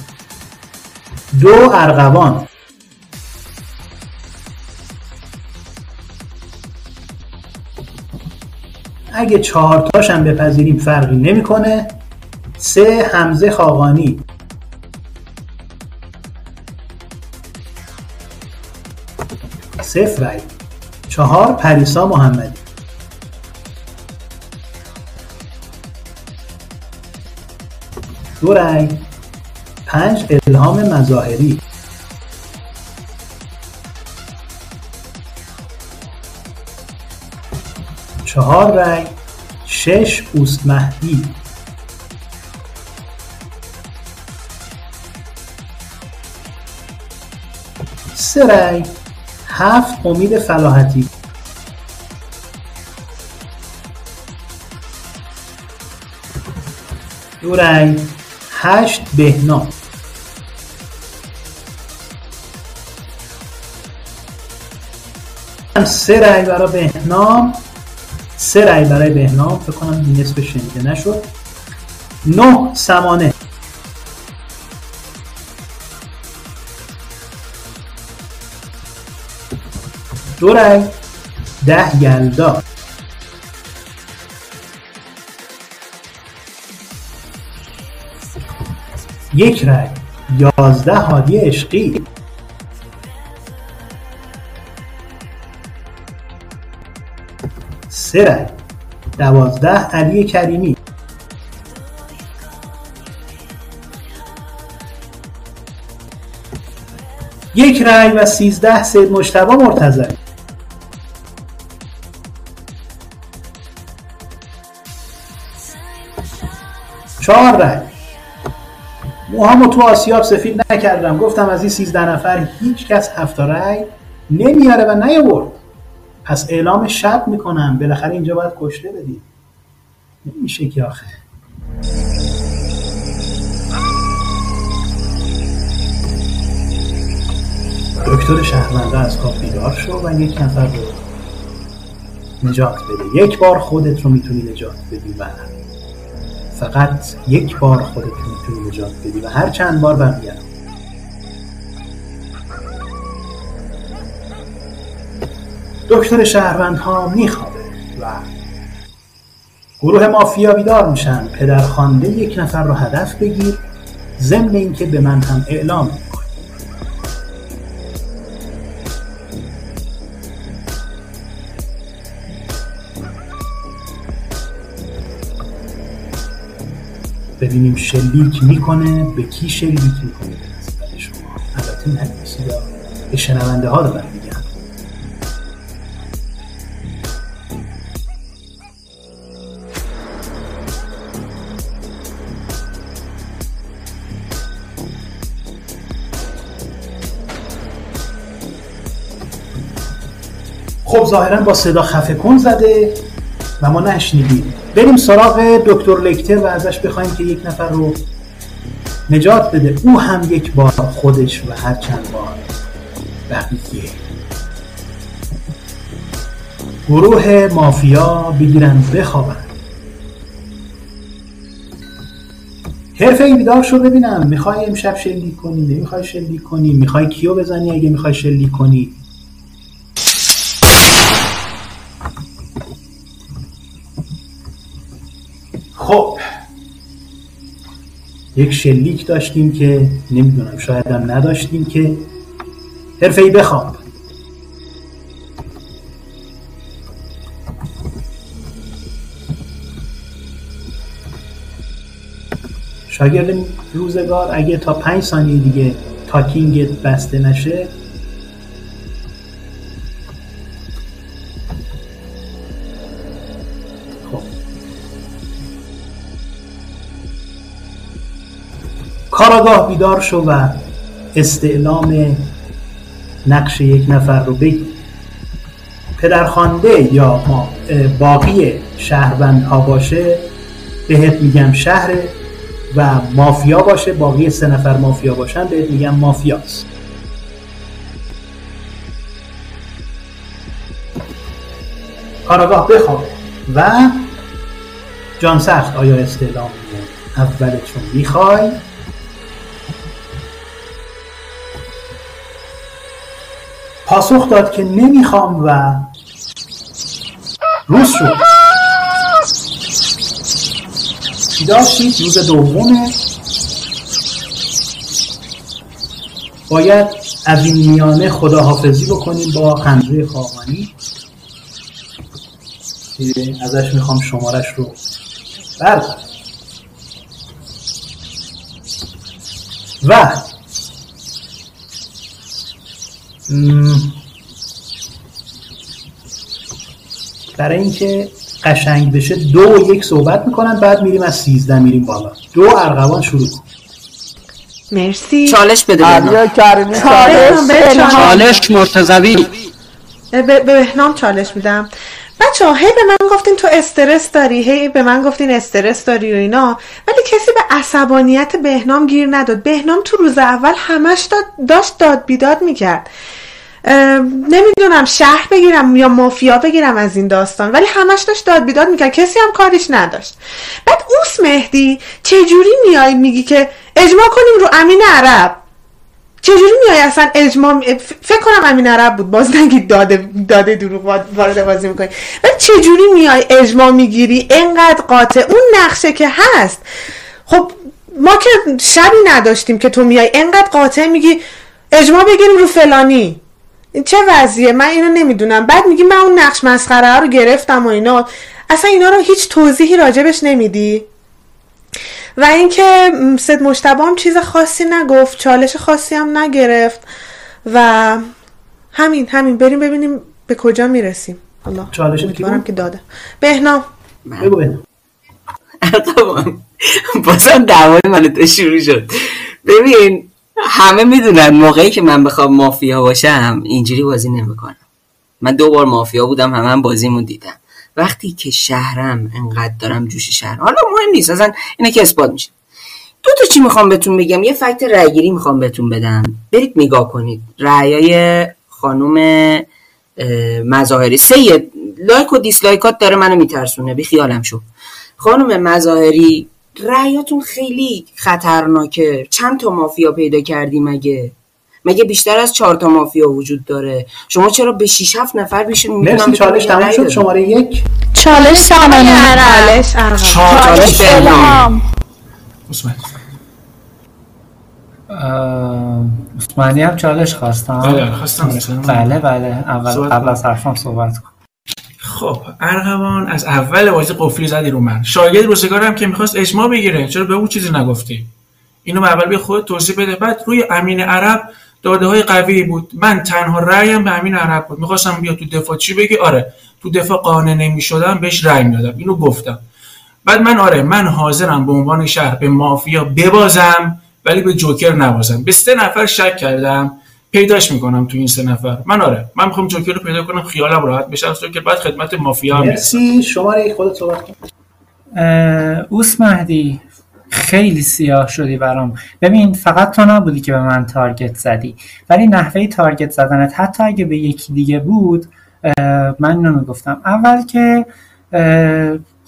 دو ارغوان. اگه چهار هم بپذیریم فرقی نمی‌کنه. سه حمزه خاقانی. صفر رای. چهار پریسا محمدی. دو رای پنج الهام مظاهری. چهار رای شش اوست مهدی. سه رای هفت امید فلاحتی دو رای هشت بهنام سه رای برای بهنام سه رای برای بهنام فکر کنم نصف شنیده نشد. نه سمانه. دو رای ده یلدا یک رای یازده هادی عشقی. سه رای دوازده علی کریمی. یک رای و سیزده سید مجتبی مرتضی. چهار رای موهامو تو آسیاب سفید نکردم. گفتم از این سیزده نفر هیچ کس هفت رای نمیاره و نیاورد. پس اعلام شب می‌کنم. بالاخره اینجا باید کشته بدید نمیشه که آخه. دکتر شهرمنده از خواب بیدار شو و یک نفر رو نجات بده. یک بار خودت رو می‌تونی نجات بدی. و فقط یک بار خودت می‌تونی نجات بدی و هر چند بار بقیه دکتر شهروندها میخوابه و گروه مافیا بیدار میشن. پدرخوانده یک نفر رو هدف بگیر. ضمن اینکه به من هم اعلام ببینیم شلیک می‌کنه به کی شلیک می‌کنه. به نظر شما. البته ننویسید به شنونده ها دارم میگم. خب ظاهرا با صدا خفه کن زده. و ما نشنیدیم. بریم سراغ دکتر لکتر و ازش بخوایم که یک نفر رو نجات بده. او هم یک بار خودش و هر چند بار بقیه. گروه مافیا بگیرن بخوابن. حرفه ای بیدار شو ببینم. می‌خوای امشب شلیک کنی؟ نمی‌خوای شلیک کنی؟ می‌خوای کیو بزنی اگه می‌خوای شلیک کنی؟ خب. یک شلیک داشتیم که نمی‌دونم شاید هم نداشتیم که حرفه ای بخواب شاگرد روزگار اگه تا پنج ثانیه دیگه تاکینگ بسته نشه کاراگاه بیدار شو و استعلام نقش یک نفر رو بگی پدرخوانده یا باقی شهروندها باشه بهت میگم شهر و مافیا باشه. باقی سه نفر مافیا باشن بهت میگم مافیاست. کاراگاه بخواب و جان سخت آیا استعلام اولتون می‌خوای؟ پاسخ داد که نمی‌خوام و روز شد. بیدار شید روز دومه. باید از این میانه خداحافظی بکنیم با حمزه خاقانی. که ازش می‌خوام شمارش رو بردارم. و برای اینکه قشنگ بشه دو و یک صحبت می‌کنن بعد میریم از سیزده میریم بالا. دو ارغوان شروع کن. مرسی. چالش بده کریمی چالش مرتضوی. به بهنام چالش میدم. بچه هی به من گفتین تو استرس داری هی به من گفتین استرس داری و اینا. ولی کسی به عصبانیت بهنام گیر نداد. بهنام تو روز اول همش داد داشت داد بیداد می‌کرد. نمی‌دونم شهر بگیرم یا مافیا بگیرم از این داستان. ولی همش داشت داد بیداد می‌کرد. کسی هم کارش نداشت. بعد اوس مهدی چجوری میای میگی که اجماع کنیم رو امین عرب؟ چجوری میای اصلا اجماع فکر کنم امین عرب بود. باز نگید داده داده دروغ وارد بازی می‌کنی. ولی چجوری میای اجماع می‌گیری؟ انقدر قاطع. اون نقشه که هست. خب ما که شبی نداشتیم که تو میای. انقدر قاطع میگی اجماع بگیریم رو فلانی. چه وضعیه؟ من اینو نمی‌دونم. بعد میگی من اون نقش مسخره رو گرفتم و اینا. اصلا اینا رو هیچ توضیحی راجبش نمیدی. و اینکه سید مشتبه هم چیز خاصی نگفت چالش خاصی هم نگرفت و همین همین. بریم ببینیم به کجا می‌رسیم. الله. چالش که داده. بهنام. بگو بهنام. بازم دعوای من تو شروع شد. ببین همه می‌دونن موقعی که من بخوام مافیا باشم اینجوری بازی نمی‌کنم. من دو بار مافیا بودم همه هم بازیمون دیدم وقتی که شهرم انقدر دارم جوش شهر حالا مهم نیست اصلا اینه که اثبات میشه. دو تا چی می‌خوام بهتون بگم؟ یه فکت رأیگیری می‌خوام بهتون بدم. برید نگاه کنید. رأیای خانم مظاهری. سه لایک و دیسلایکات داره منو میترسونه. بی خیالم شو. خانم مظاهری رأیاتون خیلی خطرناکه. چند تا مافیا پیدا کردی مگه؟ مگه بیشتر از چهار تا مافیا وجود داره؟ شما چرا به 6 7 نفر بیش مرسی چالش تموم شد. شماره یک. چالش سامانه چالش چالش بهنام عثمانی. هم چالش خواستم. بله خواستم. بله بله. اول قبل از حرفم صحبت کن. خب ارغوان از اول بازی قفلی زدی رو من. شاگرد روزگارم که می‌خواست اجماع بگیره. چرا به اون چیزی نگفتی؟ اینو اول به خود توضیح بده. بعد روی امین عرب داده های قوی بود. من تنها رأیم به امین عرب بود. می‌خواستم بیا تو دفاع. چی بگی؟ آره تو دفاع قانع نمی‌شدم بهش رأی می‌دادم. اینو گفتم. بعد من آره من حاضرم به عنوان شهر به مافیا ببازم ولی به جوکر نبازم. به سه نفر شک کردم. پیداش می‌کنم تو این سه نفر. من آره من می‌خوام جوکر رو پیدا کنم خیالم راحت بشه از که بعد خدمت مافیا هم مرسی. شماره خودت صحبت کن. اوس مهدی خیلی سیاه شدی برام. ببین فقط تو نبودی که به من تارگت زدی. ولی نحوه تارگت زدنت حتی اگه به یکی دیگه بود من نمی‌گفتم اول که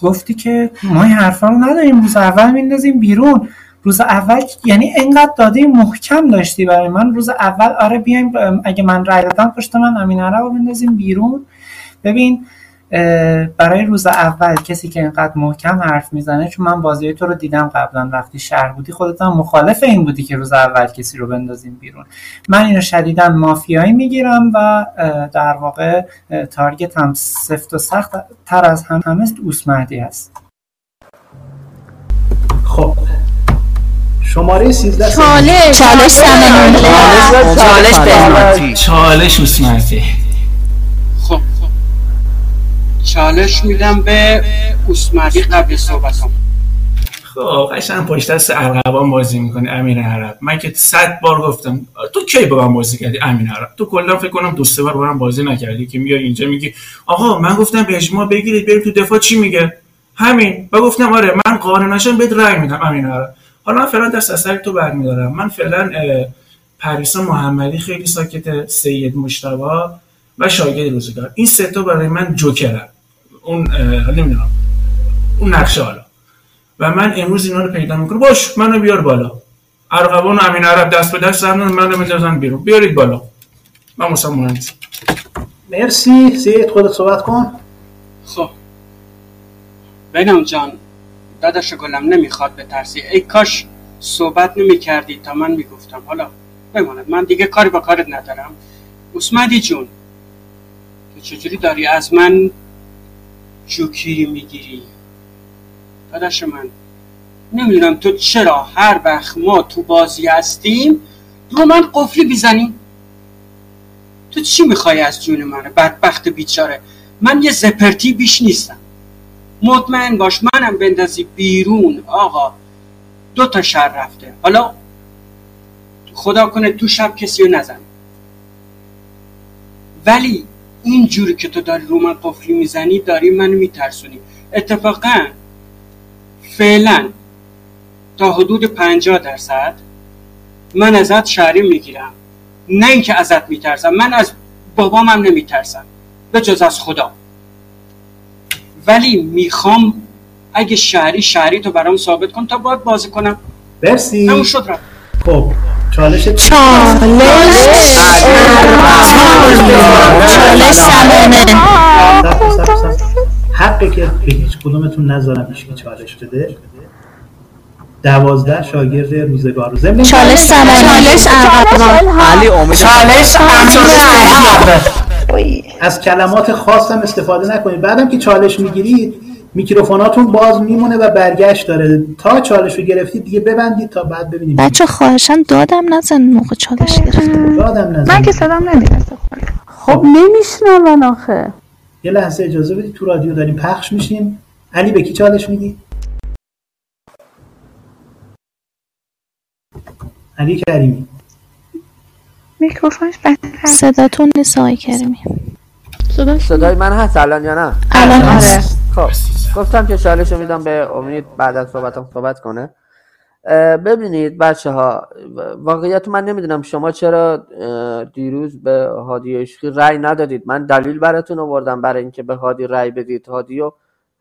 گفتی که ما این حرفا رو نداریم روز اول میندازیم بیرون. روز اول یعنی انقدر داده محکم داشتی برای من. روز اول آره بیایم اگه من رای دادم پشت من امین رو بندازیم بیرون. ببین برای روز اول کسی که اینقدر محکم حرف می‌زنه چون من بازی تو رو دیدم قبلا وقتی شهر بودی خودت هم مخالف این بودی که روز اول کسی رو بندازیم بیرون. من اینو شدیدا مافیایی می‌گیرم و در واقع تارگت هم سفت و سخت تر از هم همه مهدی هست. خب. شماره 13 چالش. چالش چالش. چالش اسمتی خب چالش میدم به اسمتی قبل صحبتم خب قشنگ پشت دست ارغوان بازی می‌کنی امین عرب. من که صد بار گفتم تو کی با من بازی کردی؟ امین عرب. تو کلا فکر کنم دو سه بار با من بازی نکردی که میای اینجا میگی آقا من گفتم به اجماع بگیرید بریم تو دفاع چی میگه؟ همین. و گفتم آره من قانع نشم بهت رأی میدم امین عرب. حالا من فعلا دست از تو برمیدارم. من فعلا پریسا محمدی خیلی ساکت سید مشتبا و شاگرد روزگار. این سه تا برای من جوکرن. اون نمی‌دونم. اون نقشه حالا. و من امروز اینا رو پیدا می‌کنم. باش منو بیار بالا. ارغوان و امین عرب دست به دست زدن منو می‌ذارن بیرون. بیارید بالا. من مرسی. سید خودت صحبت کن. خب. بینم جان داداش گلم نمی‌خواد به ترسی ای کاش صحبت نمی کردی تا من می‌گفتم. حالا بماند من دیگه کاری با کارت ندارم. اسمدی جون تو چجوری داری از من جوکی می‌گیری؟ داداش من نمی‌دونم تو چرا هر وقت ما تو بازی هستیم رو من قفلی بیزنی تو چی می‌خوای از جون منه بدبخت بیچاره. من یه زپرتی بیش نیستم. مطمئن باش منم بندازی بیرون آقا. دو تا شر رفته. حالا خدا کنه تو شب کسی رو نزن. ولی این جوری که تو داری رو من قفلی می‌زنی داری منو میترسونی. اتفاقا فعلا تا حدود پنجاه درصد من ازت شهری می‌گیرم. نه اینکه ازت میترسم من از بابام هم نمیترسم به جز از خدا. ولی می‌خوام اگه شهری شهری تو برام ثابت کن تا باید بازی کنم. مرسی. همون شد رفت. خب چالش چالش چالش حقی که به هیچ کدومتون نذارم هیچ چالش بده. دوازده شاگرد روزگار. ضمن چالش زمان چالش علی امید. چالش از کلمات خاصم استفاده نکنید. بعدم که چالش می‌گیرید میکروفوناتون باز میمونه و برگشت داره. تا چالش رو گرفتید دیگه ببندید تا بعد ببینیم. بچه خواهشن دادم نزن موقع چالش گرفتیم دادم نزن. من که صدام نمی‌رسه خب نمیشنون آخه. یه لحظه اجازه بدید تو رادیو داریم پخش میشیم. علی به کی چالش میدی؟ علی کریمی. میکروفونش بهتر صداتون نیست آقای کریمی صدای من هست الان یا نه؟ الان هست. خب گفتم که چالش رو میدم به امید بعد از صحبتم صحبت کنه. ببینید بچه ها واقعیت من نمی‌دونم شما چرا دیروز به هادی عشقی رأی ندادید. من دلیل براتون آوردم برای اینکه به هادی رأی بدید. هادی و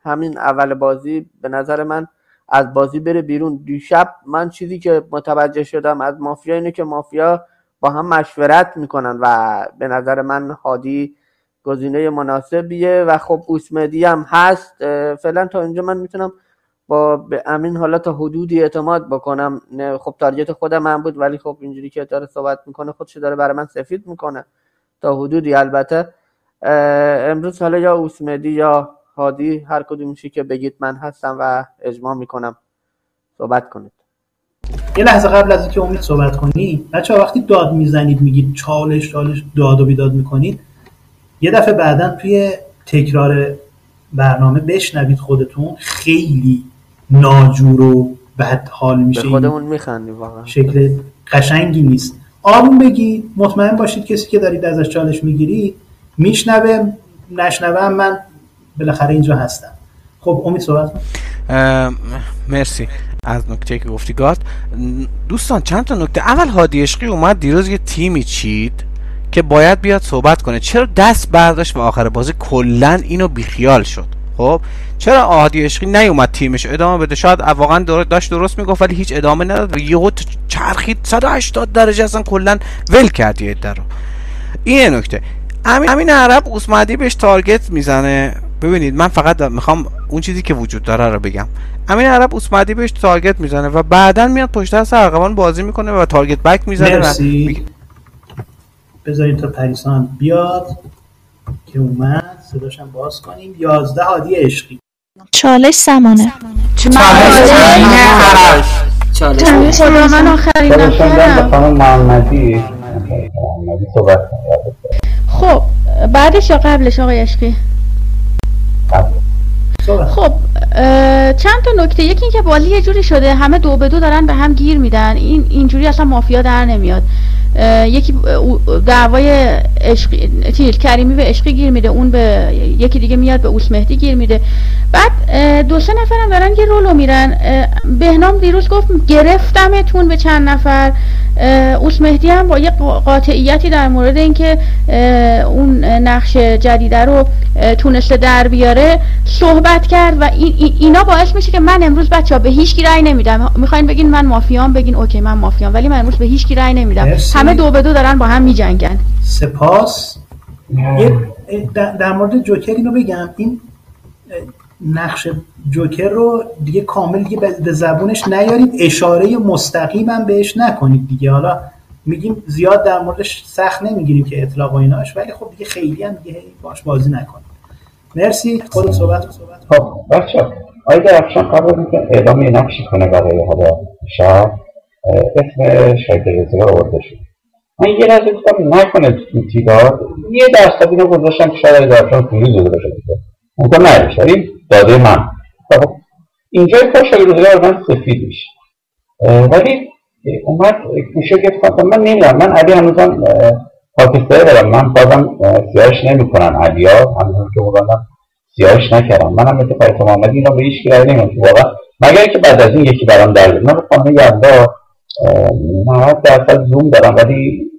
همین اول بازی به نظر من از بازی بره بیرون. دیشب من چیزی که متوجه شدم از مافیا اینه که مافیا با هم مشورت می‌کنن و به نظر من هادی گزینه مناسبیه و خب اوسمدی هم هست. فعلا تا اینجا من می‌تونم با به امین حالا تا حدودی اعتماد بکنم. خب تارگت خودم من بود ولی خب اینجوری که داره صحبت می‌کنه خودش داره برای من سفید می‌کنه. تا حدودی البته. امروز حالا یا اوسمدی یا هادی هر کدومشی که بگید من هستم و اجماع می‌کنم. صحبت کنید. یه لحظه قبل از اینکه امید صحبت کنی بچه وقتی داد می‌زنید میگید چالش چالش داد و بیداد می‌کنید یه دفعه بعدا توی تکرار برنامه بشنوید خودتون خیلی ناجور و بد حال میشه. به خودمون میخندیم واقعا. شکل قشنگی نیست. آروم بگی مطمئن باشید کسی که دارید ازش چالش می‌گیری میشنوه نشنوه من بالاخره اینجا هستم. خب امید صحبت مرسی. از نکته که گفتی گات دوستان چند تا نکته. اول هادی عشقی اومد دیروز یه تیمی چید که باید بیاد صحبت کنه. چرا دست برداشت و آخر بازی کلا اینو بیخیال شد؟ خب چرا هادی عشقی نیومد تیمش ادامه بده؟ شاید واقعا داشت درست می‌گفت ولی هیچ ادامه نداد و یهو چرخید 180 درجه اصلا کلا ول کرد یه رو. این نکته. امین امین عرب اوسمدی بهش تارگت می‌زنه. ببینید من فقط می‌خوام اون چیزی که وجود داره رو بگم. امین عرب اوسمدی بهش تارگت می‌زنه و بعدا میاد پشت دست ارغوان بازی می‌کنه و تارگت بک می‌زنه مرسی. بذاریم تا پریسان بیاد که اومد. صداشم باز کنیم. یازده هادی عشقی. چالش سمانه. چالش خدا من آخرین نفرم. خب بعدش یا قبلش آقای عشقی؟ خب چند تا نکته. یکی اینکه بازی یه جوری شده همه دو به دو دارن به هم گیر میدن. این اینجوری اصلا مافیا در نمیاد. یکی دعوای عشقی کریمی به عشقی گیر میده اون به یکی دیگه میاد به اوس مهدی گیر میده. بعد دو سه نفرم دارن یه رولو میرن. بهنام دیروز گفت گرفتمتون به چند نفر. اوس مهدی هم با یه قاطعیتی در مورد اینکه اون نقش جدیده رو تونسته در بیاره صحبت کرد و اینا باعث میشه که من امروز بچه ها به هیچ کی رأی نمیدم. می‌خواین بگین من مافیام بگین اوکی من مافیام ولی من امروز به هیچ کی رأی نمیدم. همه دو به دو دارن با هم میجنگن. سپاس. در مورد جوکر اینو بگم. این نقش جوکر رو دیگه کامل دیگه به زبونش نیارید. اشاره مستقیم هم بهش نکنید دیگه. حالا میگیم زیاد در موردش سخت نمی‌گیریم که اطلاق و ایناش ولی خب دیگه خیلی هم دیگه باش بازی نکنید. مرسی. خود صحبت صحبت خب بچه آیا درخشان قبل اینکه اعلام یه نقشی کنه برای حالا شهر اسم شاید رزگار آورده شد. من یه لحظه گفتم نکنه تیدار یه درصد اینو گذاشتم که شاید درخشان پولی داده باشه ممکن نرشه این داده من. خب اینجا کار شاید روزگار من سفید میشه. ولی اومد گوشه گفت من نمی‌دونم. من علی هنوزم پاکستانی دارم. من بازم سیاهش نمی کنم علیا همون که بودم سیاهش نکردم منم مثل فایت محمدی اینا به هیچ کی رای مگر که بعد از این یکی برام در بیاد. من به خانم یلدا 90 درصد زوم دارم ولی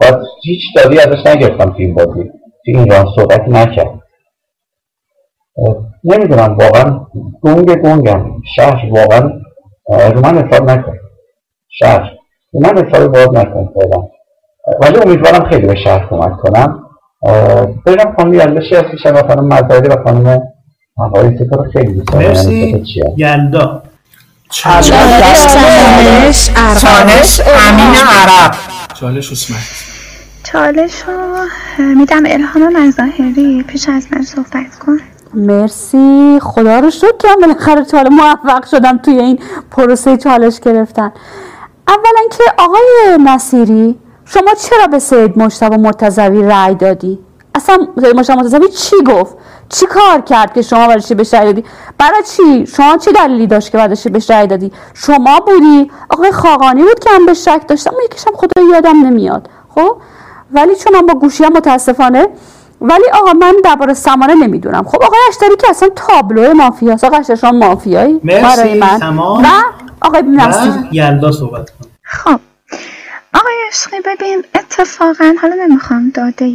باز هیچ دادی ازش نگرفتم تو این بازی. تو این ران صحبت نکرد. نمی‌دونم واقعا گونگ گونگم شهر واقعا رو من حساب نکن. شهر. رو من حساب باز نکن فعلا. ولی امیدوارم خیلی به شهر کمک کنم. ببینم خانم یلدا هستی شما خانم مزاری و خانم آقای ستاره خیلی دوست مرسی. یلدا. چالش چالش امین عرب. چالش اسمت. چالش رو میدم الهام مظاهری پیش از من صحبت کن. مرسی. خدا رو شکر که بالاخره چاله موفق شدم توی این پروسه چالش گرفتن. اولا که آقای نصیری شما چرا به سید مشتبه مرتضوی رأی دادی؟ اصلا سید مشتبه مرتضوی چی گفت. چی کار کرد که شما برای بهش رأی دادی؟ برای چی؟ شما چه دلیلی داشت که بعدش بهش رأی دادی؟ شما بودی؟ آقای خاقانی بود که هم به شک داشتم یکیشم خدا یادم نمیاد. خب؟ ولی چون من با گوشی هم متاسفانه ولی آقا من درباره سمانه نمی‌دونم. خب آقای اشتری که اصلا تابلو مافیاست. آقای اشتری شما مافیایی؟ مرسی من. سمان و آقای یلدا صحبت کن. خب. آقای عشقی ببین اتفاقا حالا نمی‌خوام داده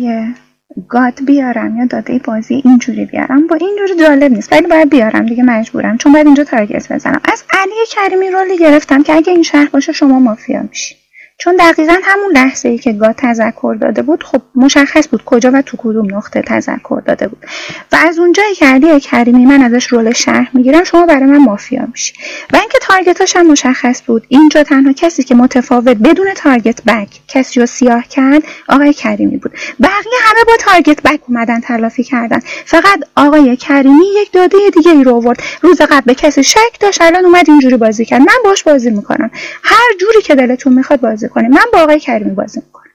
گاد بیارم یا داده بازی اینجوری بیارم؟ با اینجوری جالب نیست. ولی باید بیارم دیگه مجبورم. چون باید اینجا تارگت بزنم. از علی کریمی رولی گرفتم که اگه این شهر باشه شما مافیا میشی. چون دقیقا همون لحظه ای که گاد تذکر داده بود خب مشخص بود کجا و تو کدوم نقطه تذکر داده بود. و از اونجایی که علی کریمی من ازش رول شهر می‌گیرم شما برای من مافیا میشی. و اینکه تارگتاش هم مشخص بود. اینجا تنها کسی که متفاوت بدون تارگت بک کسی رو سیاه کرد آقای کریمی بود. بقیه همه با تارگت بک اومدن تلافی کردن. فقط آقای کریمی یک داده دیگه ای رو آورد. روز قبل به کسی شک داشت الان اومد اینجوری بازی کرد. من باش بازی می‌کنم. هر جوری که دلتون می‌خواد بازی کنیم من با آقای کریمی بازی می‌کنم.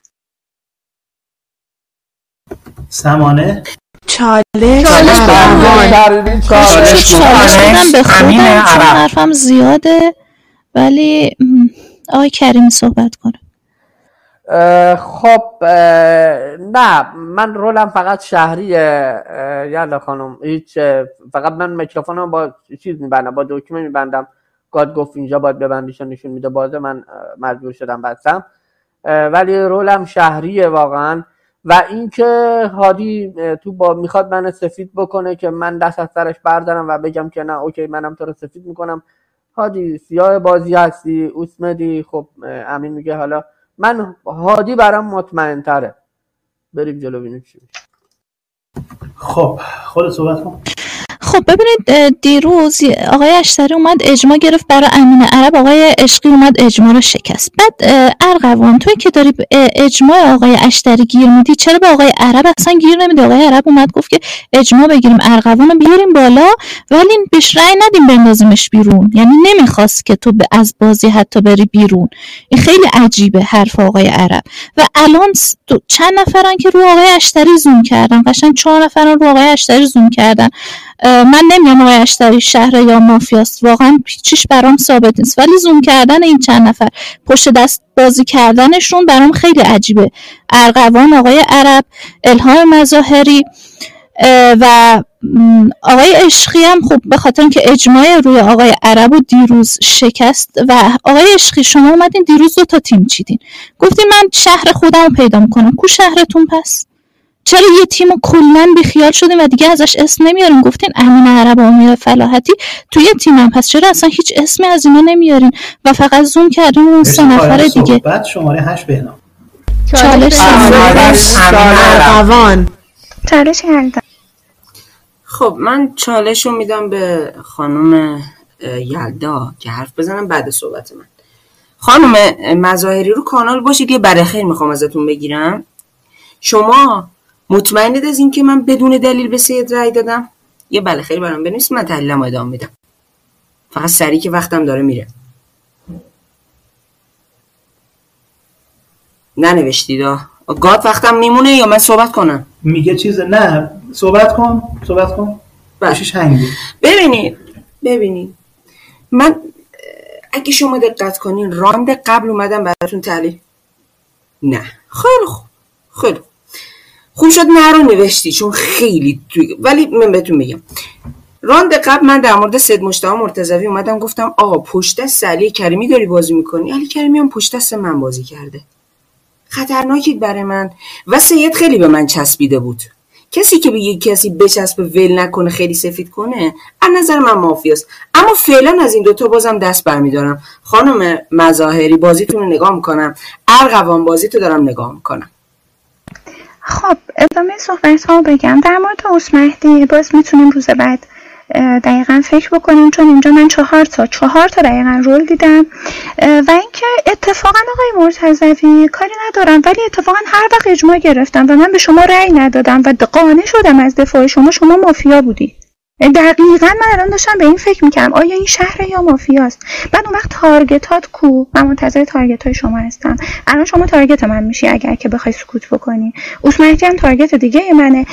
سمانه؟ چالش چالش به خودم چون حرفم زیاده. ولی آقای کریمی صحبت کنه. خب نه من رولم فقط شهریه یالا خانم هیچ فقط من میکروفونم با چیز میبندم با دکمه میبندم. گاد گفت اینجا باید ببندیش نشون میده. بازه من مجبور شدم بستم. ولی رولم شهریه واقعا. و اینکه هادی تو با می‌خواد من سفید بکنه که من دست از سرش بردارم و بگم که نه اوکی منم تو رو سفید می‌کنم. هادی سیاه بازی هستی اسمدی خب امین میگه حالا. من هادی برام مطمئن تره بریم جلو بینیم چی خب خود صحبت کن. خب ببینید دیروز آقای اشتری اومد اجماع گرفت برای امین عرب. آقای عشقی اومد اجماع رو شکست. بعد ارغوان توی که داری اجماع آقای اشتری گیر میدی چرا به آقای عرب اصلا گیر نمیدی؟ آقای عرب اومد گفت که اجماع بگیریم ارغوان رو بیاریم بالا ولی بهش رأی ندیم بندازیمش بیرون. یعنی نمی‌خواست که تو از بازی حتی بری بیرون. این خیلی عجیبه حرف آقای عرب. و الان چند نفرن که رو آقای اشتری زوم کردن؟ قشنگ چهار نفرن رو آقای اشتری زوم کردن. من نمی‌دونم آقای اشتری شهر یا مافیاست. واقعا چیش برام ثابت نیست. ولی زوم کردن این چند نفر پشت دست بازی کردنشون برام خیلی عجیبه. ارغوان آقای عرب الهام مظاهری و آقای عشقی هم خب به خاطر که اجماع روی آقای عرب و دیروز شکست و آقای عشقی شما اومدین دیروز دو تا تیم چیدین. گفتین من شهر خودم رو پیدا می‌کنم. کو شهرتون پس؟ چرا یه تیم کلا بیخیال شدیم و دیگه ازش اسم نمیاریم گفتین امین عرب و امیر فلاحتی توی تیم هم پس چرا اصلا هیچ اسمی از اینا نمیارین؟ و فقط زوم کردیم اون سه نفر دیگه. بعد شماره 8 بهنام چالش ارغوان چالش خب من چالش رو میدم به خانم یلدا که حرف بزنم بعد صحبت من. خانم مظاهری رو کانال باشید یه برای خیر می‌خوام ازتون بگیرم. شما مطمئنید از اینکه من بدون دلیل به سید رأی دادم؟ یه بله خیلی برام بنویس من تحلیلم ادامه میدم. فقط سریع که وقتم داره میره. ننوشتید؟ گاد وقتم میمونه یا من صحبت کنم؟ میگه چیز؟ نه صحبت کن صحبت کن. باشیش هنگی. ببینید ببینید. من اگه شما دقت کنین راند قبل اومدم براتون تحلیل. نه. خیلی خوب خیلی خوب. شد نه رو نوشتی چون خیلی توی ولی من بهتون میگم. راند قبل من در مورد سید مشتاق مرتضوی اومدم گفتم آقا پشت دست علی کریمی داری بازی می‌کنی؟ علی کریمی هم پشت دست من بازی کرده. خطرناکید برای من. و سید خیلی به من چسبیده بود. کسی که یک کسی بچسبه ول نکنه خیلی سفید کنه از نظر من مافیاست. اما فعلا از این دوتا بازم دست برمیدارم. خانم مظاهری بازیتون رو نگاه می‌کنم. ارغوان بازیتو دارم نگاه می‌کنم. خب ادامه صحبت ها بگم. در مورد اوس مهدی باز می‌تونیم روز بعد دقیقا فکر بکنیم چون اینجا من چهار تا چهار تا دقیقا رول دیدم. و اینکه اتفاقا آقای مرتضوی کاری ندارم ولی اتفاقا هر وقت اجماع گرفتم و من به شما رأی ندادم و قانع شدم از دفاع شما شما مافیا بودی دقیقا من الان داشتم به این فکر می‌کردم. آیا این شهر یا مافیاست؟ بعد اون وقت target ات کو. من منتظر target های شما هستم. الان شما target من میشی اگر که بخوای سکوت بکنی. اوس مهدی هم target دیگه منه.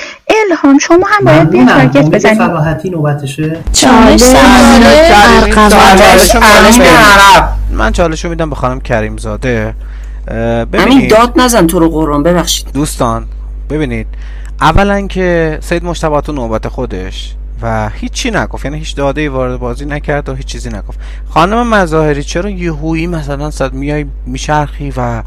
الهام شما هم باید بیا target بزنی. فراحتی نوبتشه. چالش من چالش رو میدم. به خانم کریم زاده همین داد نزن تو رو قرآن. ببخشید. دوستان ببینید. اولا که سید مجتبی تو نوبت خودش. و هیچی نگفت. یعنی هیچ داده وارد بازی نکرد و هیچ چیزی نگفت. خانم مظاهری چرا یهویی مثلا صد میای میشرخی و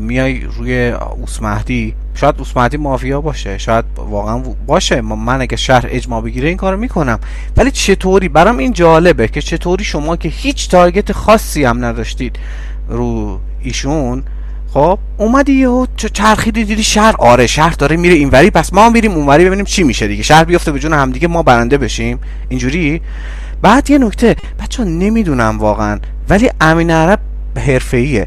میای روی اوسمهدی؟ شاید اوسمهدی مافیا باشه. شاید واقعا باشه. من اگه شهر اجماع بگیره این کارو می‌کنم. ولی چطوری؟ برام این جالبه که چطوری شما که هیچ تارگت خاصی هم نداشتید رو ایشون خب؟ اومدی یهو چرخیدی دیدی شهر؟ آره شهر داره میره اینوری. پس ما میریم اونوری ببینیم چی میشه دیگه. شهر بیفته به جون همدیگه ما برنده بشیم. اینجوری؟ بعد یه نکته. بچه نمی‌دونم واقعا. ولی امین عرب حرفه‌ایه.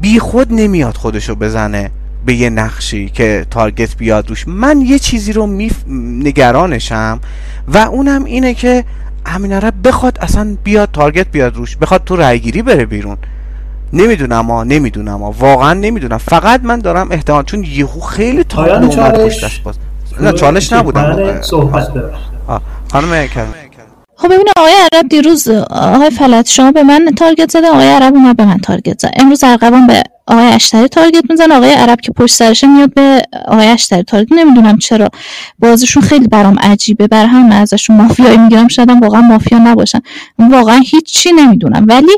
بی خود نمیاد خودشو بزنه به یه نقشی که تارگت بیاد روش. من یه چیزی رو میف... نگرانشم و اونم اینه که امین عرب بخواد اصلا بیاد تارگت بیاد روش. بخواد تو رایگیری بره بیرون. نمی‌دونم ها نمی‌دونم ها واقعا نمی‌دونم. فقط من دارم احتمال چون یهو خیلی تا اومد پشت دست باز. نه چالش نبودم. صحبت خانم کرم خب ببین آقای عرب دیروز آقای فلت شما به من تارگت زده آقای عرب اومد به من تارگت زد. امروز ارقبان به آقای اشتری تارگت می‌زنه. آقای عرب که پشت سرشه میاد به آقای اشتری تارگت. نمی‌دونم چرا. بازیشون خیلی برام عجیبه. بر هم ازشون مافیایی می‌گیرم. شاید واقعا مافیا نباشن. واقعا هیچی نمی‌دونم. ولی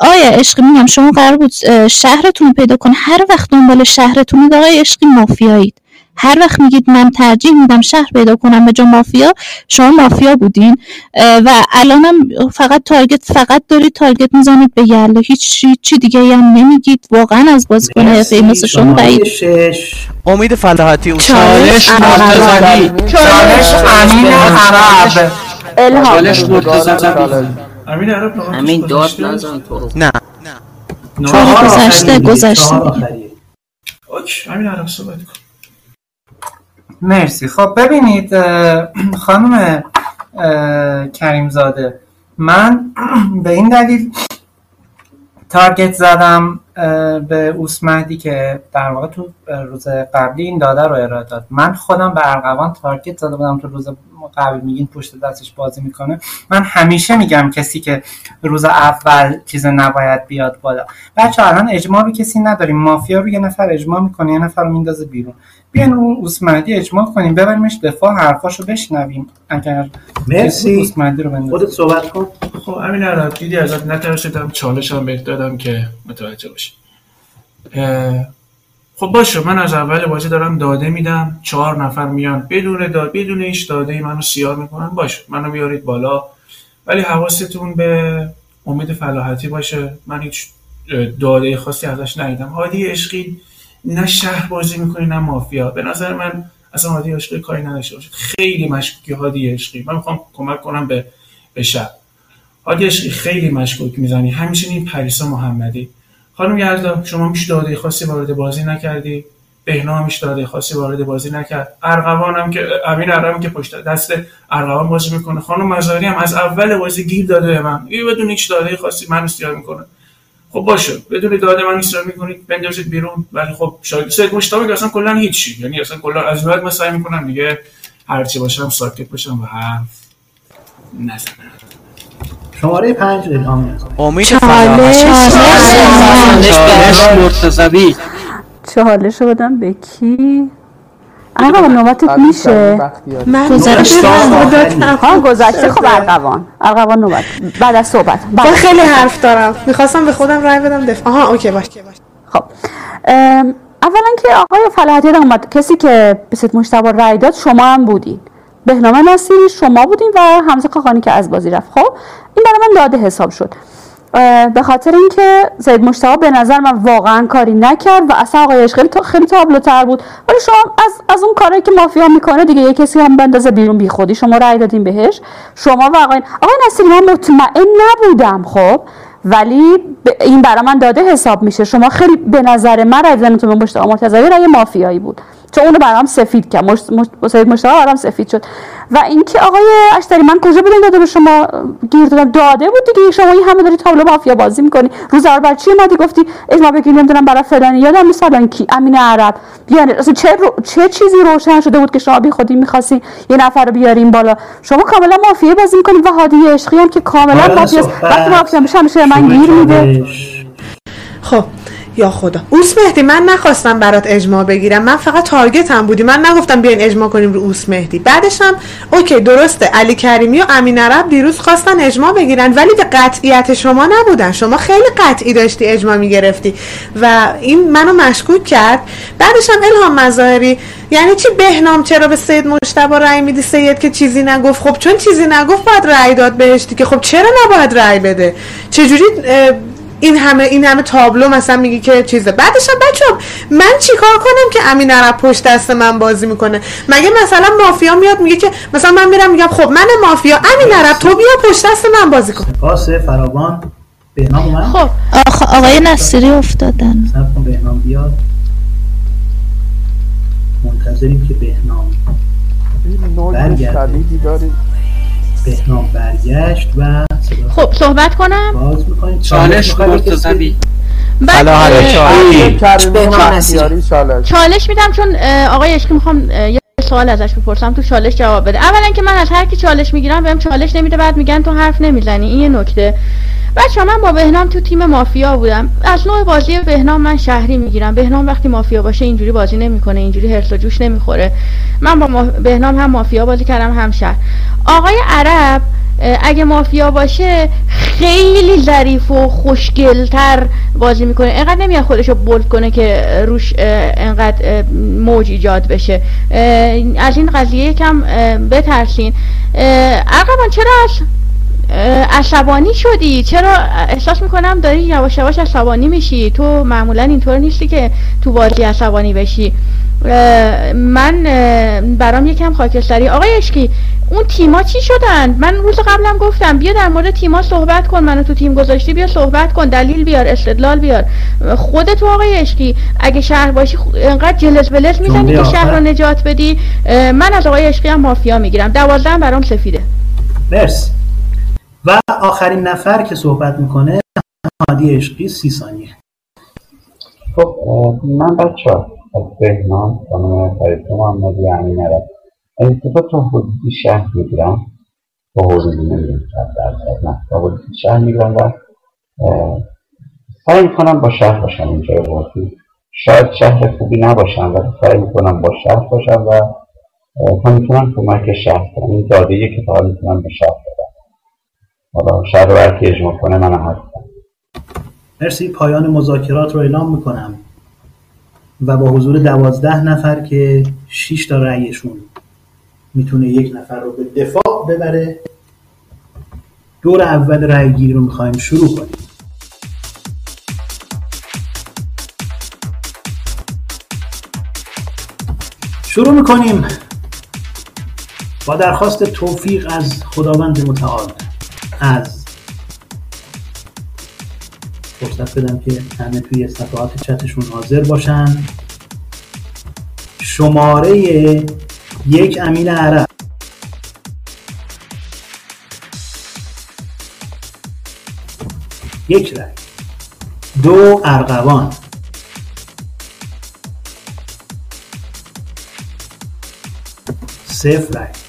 آیا عشقی میگم شما قرار بود شهرتون پیدا کن هر وقت دنبال شهرتون آقای عشقی مافیایید. هر وقت میگید من ترجیح میدم شهر پیدا کنم به جا مافیا شما مافیا بودین. و الانم فقط تارگت فقط دارید تارگت می‌زنید به یله. هیچ چی دیگه هم نمیگید. واقعا از بازیکن حرفه‌ای مثل شما بعید. امید فلاحتی و چالش مرتضوی چالش امین عرب الهام. چالش مرتضوی امین عرب همین داد نزن تو نه. چهار گذشته گذشته. اوکی امین عرب صحبت کن. مرسی. خب ببینید خانم کریم زاده من به این دلیل تارگت زدم به اوسمهدی که در واقع تو روز قبلی این داده رو ارائه داد. من خودم به ارغوان تارگت زده بودم. تو روز قبل میگین پشت دستش بازی می‌کنه. من همیشه میگم کسی که روز اول چیز نباید بیاد بالا. بچه الان اجماع کسی نداریم. مافیا رو یه نفر اجماع می‌کنه یه نفر میندازه بیرون. بیاین اون اوسمندی اجماع کنیم ببریمش دفاع حرفاشو بشنویم. اگر مرسی. اوسمندی رو بندازیم. خودت صحبت کن. خب امین عرب دیدی ازت نترسیدم چالش هم بهت دادم که متوجه باشی. خب باشه من از اول بازی دارم داده میدم چهار نفر میان بدون داد بدون هیچ داده ای منو سیاه می‌کنن. باشه منو بیارید بالا. ولی حواستون به امید فلاحتی باشه. من هیچ داده خاصی ازش ندیدم. هادی عشقی نه شهر بازی می‌کنی نه مافیا. به نظر من اصلا هادی عشقی کاری نداشته باشه. خیلی مشکوکی هادی عشقی. من می‌خوام کمک کنم به به شهر. هادی عشقی خیلی مشکوک می‌زنی. همچنین پریسا محمدی. خانم یلدا شما میش داده خاصی وارد بازی نکردی. بهنام میش داده خاصی وارد بازی نکرد. ارغوان هم که امین عربی که پشت دست ارغوان بازی می‌کنه. خانم مزاری هم از اول بازی گیر داده به من. یه بدون هیچ داده خاصی من استیار می‌کنه. خب باشه بدون داده من استیار می‌کنید بندازید بیرون. ولی خب شاید سید مشتاق اصلا کلا هیچی. یعنی اصلا کلا از بعد من سعی می‌کنم دیگه هرچی باشم ساکت باشم و حرف نزنم. شماره پنج الهام امید مرتضوی. چالش رو بدم به کی؟ ارقوان نوبتت میشه؟ من گذشته. ها گذشته خب ارقوان ارقوان نوبت. بعد از صحبت. با بعد خیلی حرف دارم. می‌خواستم به خودم رای بدم. دفاع آها اوکی باش. خب. اولا که آقای فلاحتی اومد. کسی که به ست مشتبه رای داد شما هم بودین. بهنامه نصیری شما بودین و حمزه کاخانی که از بازی رفت. خب این برای من داده حساب شد. به خاطر اینکه زید مشتبه به نظر من واقعا کاری نکرد و اصلا آقای عشقی خیلی, خیلی تابلوتر بود. ولی شما از از اون کاری که مافیا می‌کنه دیگه یه کسی هم بندازه بیرون بی خودی. شما رأی دادین بهش. شما و آقای آقای نصیری من مطمئن نبودم خب. ولی این برای من داده حساب میشه. شما خیلی به نظر من رای دادنتون به مشتاق مرتضوی رای مافیایی بود. چون اونو برام سفید کرد. مش... مش... سید مشتاق برام سفید شد. و اینکه آقای اشتری من کجا بودم داده به شما گیر دادم؟ داده بود دیگه. شما این همه داری تابلو مافیا بازی می‌کنی. روز اول چی مادی گفتی اجماع بگیر نمی‌دونم برای فلانی. یادم مثلا کی. امین عرب. بیان اصلا چه رو... چه چیزی روشن شده بود که شما بی خودی می‌خواستی یه نفر رو بیاریم بالا؟ شما کاملا مافیا بازی می‌کنید و هادی عشقی هم که کاملا مافیا وقتی مافیا میشه همیشه من گیر میده خب. یا خدا. اوس مهدی من نخواستم برات اجماع بگیرم. من فقط تارگت هم بودی. من نگفتم بیاین اجماع کنیم رو اوس مهدی. بعدش هم اوکی درسته. علی کریمی و امین عرب دیروز خواستن اجماع بگیرن ولی به قطعیت شما نبودن. شما خیلی قطعی داشتی اجماع می‌گرفتی. و این منو مشکوک کرد. بعدش هم الهام مظاهری. یعنی چی بهنام چرا به سید مشتبه رأی میدی؟ سید که چیزی نگفت. خب چون چیزی نگفت باید رأی داد بهش که خب چرا نباید رأی بده؟ چجوری این همه این همه تابلو مثلا میگی که چیزه. بعدش هم بچه من چیکار کنم که امین عرب پشت دست من بازی می‌کنه؟ مگه مثلا مافیا میاد میگه که مثلا من میرم میگم خب من مافیا امین عرب تو بیا پشت دست من بازی کن. پاس فراوان. بهنام اومد؟ خب آخ... آقای نصیری افتادن. سب بهنام بیاد. منتظریم که بهنام برگرده. بهنام برگشت و خب صحبت کنم؟ باز می‌کنید چالش مرتضوی چالش. میدم چون آقای اشکی می‌خوام یه سوال ازش بپرسم تو چالش جواب بده. اولا که من از هر کی چالش می‌گیرم بهم چالش نمیده بعد میگن تو حرف نمی‌زنی. این یه نکته. بچه من با بهنام تو تیم مافیا بودم. از نوع بازی بهنام من شهری می‌گیرم. بهنام وقتی مافیا باشه اینجوری بازی نمی‌کنه اینجوری هرس و جوش نمی‌خوره. من با بهنام هم مافیا بازی کردم هم شهر. آقای عرب اگه مافیا باشه خیلی ظریف و خوشگلتر بازی می‌کنه. انقدر نمیاد خودشو بولد کنه که روش انقدر موج ایجاد بشه. از این قضیه یکم بترسین. عقبان چرا عصبانی شدی؟ چرا احساس می‌کنم داری یواش یواش عصبانی میشی. تو معمولا اینطور نیستی که تو بازی عصبانی بشی. من برام یکم خاکستری. آقای اشکی اون تیما چی شدن؟ من روز قبلم گفتم بیا در مورد تیما صحبت کن. منو تو تیم گذاشتی بیا صحبت کن. دلیل بیار استدلال بیار. خودت آقای اشکی اگه شهر باشی انقدر جلز بلز می‌زنی که شهر رو نجات بدی. من از آقای اشکی هم مافیا می‌گیرم. دوازده برام سفیده. مرسی. و آخرین نفر که صحبت می‌کنه هادی عشقی سی ثانیه. خب من بچه از بهنام خانم فریسا محمدی امین عرب. التفات تا حدودی شهر می‌گیرم با حدودی صد درصد نه. با حدودی شهر می‌گیرم و سعی می‌کنم با شهر باشم اینجا بازی. شاید شهر خوبی نباشم ولی سعی می‌کنم با شهر باشم و تا می‌تونم کمک شهر کنم. این داده که فقط می‌تونم به شهر بدم. حالا شهر رو اجماع کنه منم هستم مرسی. پایان مذاکرات رو اعلام می‌کنم. و با حضور دوازده نفر که 6 تا رأیشون می‌تونه یک نفر رو به دفاع ببره. دور اول رأی گیری رو می‌خوایم شروع کنیم. شروع می‌کنیم با درخواست توفیق از خداوند متعال. از فرصت بدم که همه توی صفحات چتشون حاضر باشن. شماره یک امین عرب. یک رای. دو ارغوان. صفر رای.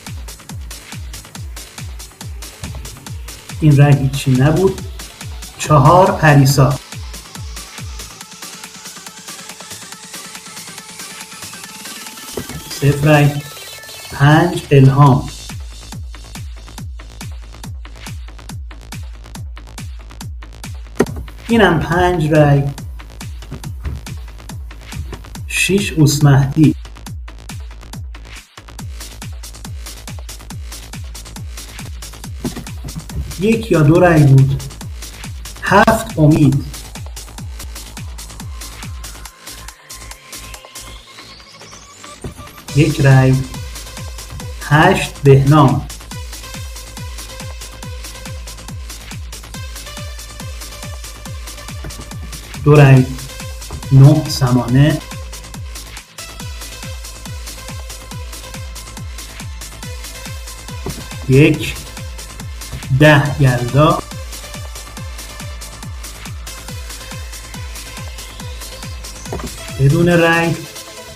این رای هیچی نبود؟ چهار پریسا. صفر رای پنج الهام. اینم پنج رای شیش اوسمهدی. یک یا دو رای بود. هفت امید. یک رای هشت بهنام. دو رای نه سمانه. یک ده یلدا بدون رای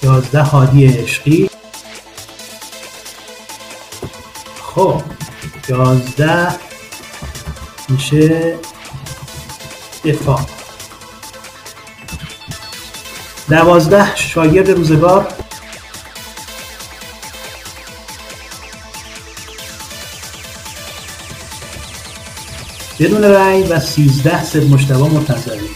یازده هادی عشقی. خب یازده میشه دفاع. دوازده شاگرد روزگار. بدون رأی و سیزده سید مشتبه منتظری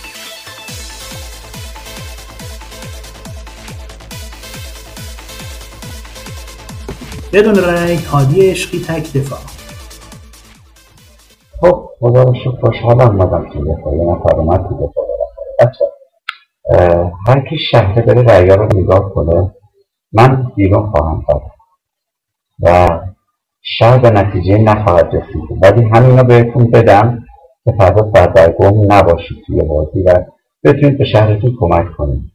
بدون رأی هادی عشقی تک دفاع. خب خدا رو شکر خوشحالم تو دفاع. یه نفر اومد تو دفاع. هر کی شهره بره رأیا رو نگاه کنه. من بیرون خواهم کرد و شاید به نتیجه نخواهد رسید. ولی همین رو بهتون بدم که فردا سردرگم نباشید توی بازی و بتونید به شهرتون کمک کنید.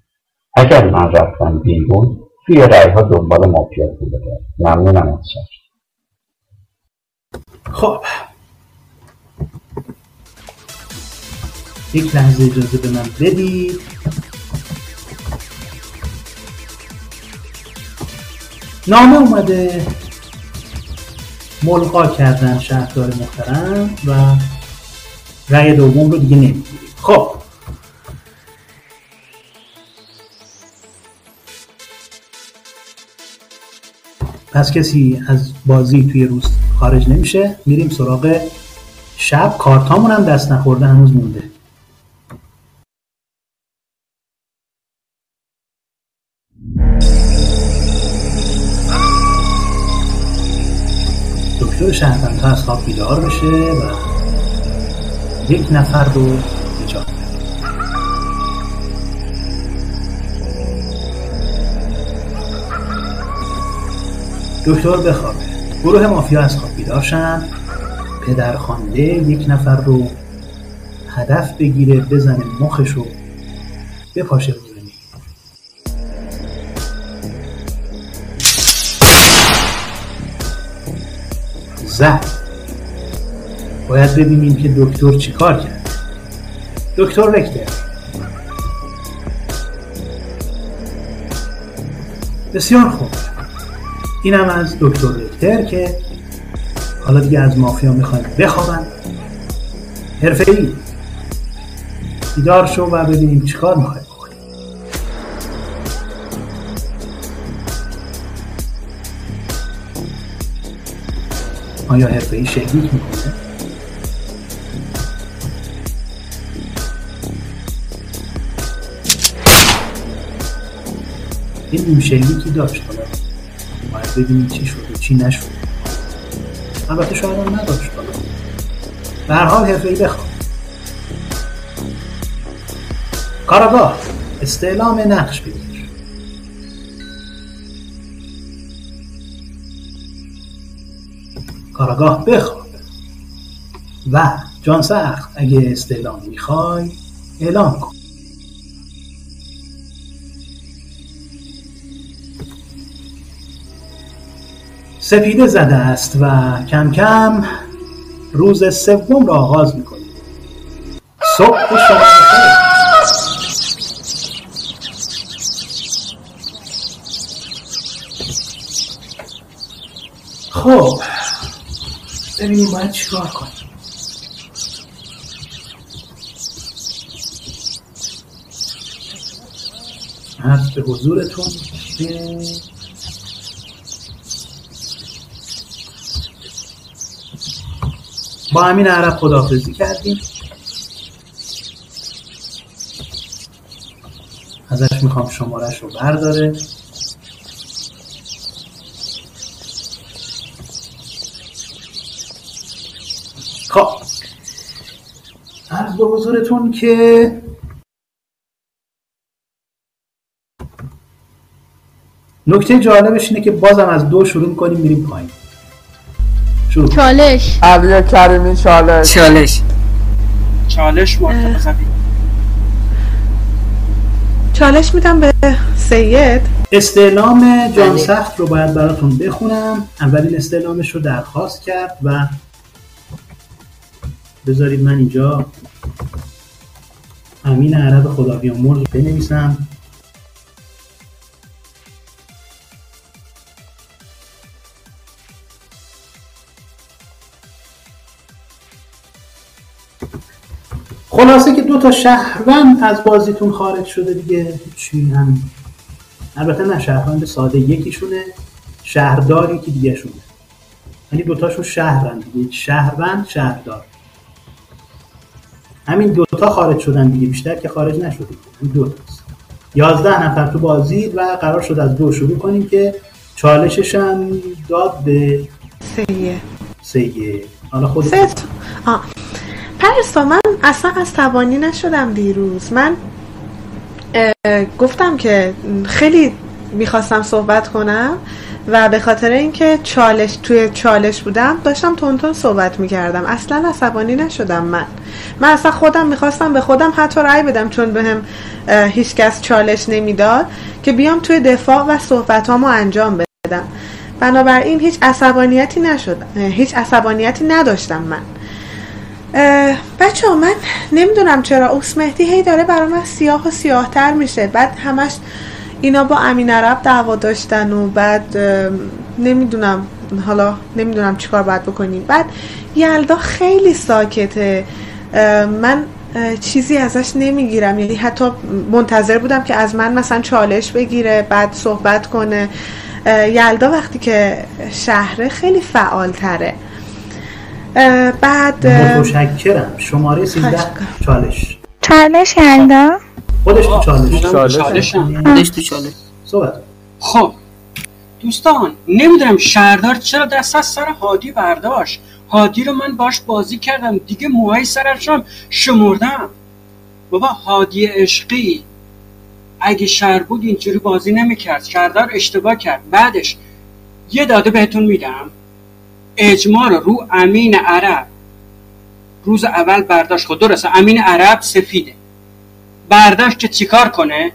اگر من رفتم بیرون توی رأی ها دنبال مافیاتون بده ممنونم از شهر. خب. یک لحظه اجازه به من بدید. نامه اومده. ملقا کردن شهردار محترم و رأی دوم رو دیگه نمی‌گیریم. خب. پس کسی از بازی توی روز خارج نمیشه. میریم سراغ شب. کارتامون هم دست نخورده هنوز مونده. شهروندها از خواب بیدار بشه و یک نفر رو ایجاد دکتر بخوابه گروه مافیا از خواب بیدار شن. پدرخوانده یک نفر رو هدف بگیره بزنه مخش رو بپاشه. زد. باید ببینیم که دکتر چیکار کرد. دکتر رکتر بسیار خوب. اینم از دکتر رکتر که حالا دیگه از مافیا می‌خوایم بخوابن. حرفه ای بیدار شو و ببینیم چیکار می‌خوایم. آیا حرفه ای شلیک می‌کنه این نیم شلیکی داشت. حالا باید ببینیم چی شد و چی نشد. البته شاید هم نداشت. حالا به هر حال حرفه ای بخواب. کاراگاه استعلام نقش بگیر. کاراگاه بخواب و جان سخت اگه استعلام می‌خوای اعلام کن. سپیده زده است و کم کم روز سوم را آغاز می‌کنیم. صبح شما خب ببینیم باید چیکار کنیم. عرض به حضورتون. که با امین عرب خداحافظی کردیم. ازش می‌خوام شمارش رو برداره خب عرض به حضورتون که نکته جالبش اینه که بازم از دو شروع کنیم میریم پایین. شروع چالش. علی کریمی چالش. چالش. چالش مرتضی چالش میدم به سید. استعلام جان سخت رو باید براتون بخونم. اولین استعلامش رو درخواست کرد و بذارید من اینجا امین عرب خدا بیامرز بنویسم. خلاصه که دو تا شهروند از بازیتون خارج شده دیگه. چی هم البته نه شهروند ساده یکیشونه شهردار یکی دیگه شونه یعنی دوتاشون شهرند دیگه شهروند شهردار. همین دوتا خارج شدن دیگه بیشتر که خارج نشده همین دو تاست یازده نفر تو بازی و قرار شد از دو شروع کنیم که چالشش هم داد به سیه سیه حالا خود ست آه. پرستا من اصلا عصبانی نشدم دیروز. من گفتم که خیلی می‌خواستم صحبت کنم. و به خاطر اینکه چالش توی چالش بودم داشتم تونتون صحبت می‌کردم. اصلا عصبانی نشدم من. من اصلا خودم می‌خواستم به خودم حتی رأی بدم چون بهم به هیچکس چالش نمی‌داد که بیام توی دفاع و صحبت انجام بدم. بنابراین هیچ عصبانیتی نشد هیچ عصبانیتی نداشتم من. بچه ها من نمی‌دونم چرا اوس مهدی هی داره برای من سیاه و سیاه تر میشه. بعد همش اینا با امین عرب دعوا داشتن و بعد نمی‌دونم حالا نمی‌دونم چیکار باید بکنیم. بعد یلدا خیلی ساکته. من چیزی ازش نمی‌گیرم. یعنی حتی منتظر بودم که از من مثلا چالش بگیره بعد صحبت کنه. یلدا وقتی که شهره خیلی فعال تره بعد متشکرم. شماره 13 چالش. چالش یلدا خودش تو چالش چالش خودش تو چالش. صحبت. خب دوستان نمی‌دونم شهردار چرا دست از سر هادی برداشت. هادی رو من باش بازی کردم. دیگه موهای سرشم شمردم. بابا هادی عشقی. اگه شهر بود اینجوری بازی نمی‌کرد. شهردار اشتباه کرد. بعدش یه داده بهتون میدم. اجماع رو رو امین عرب. روز اول برداشت خود. درسته امین عرب سفیده. برداشت که چیکار کنه؟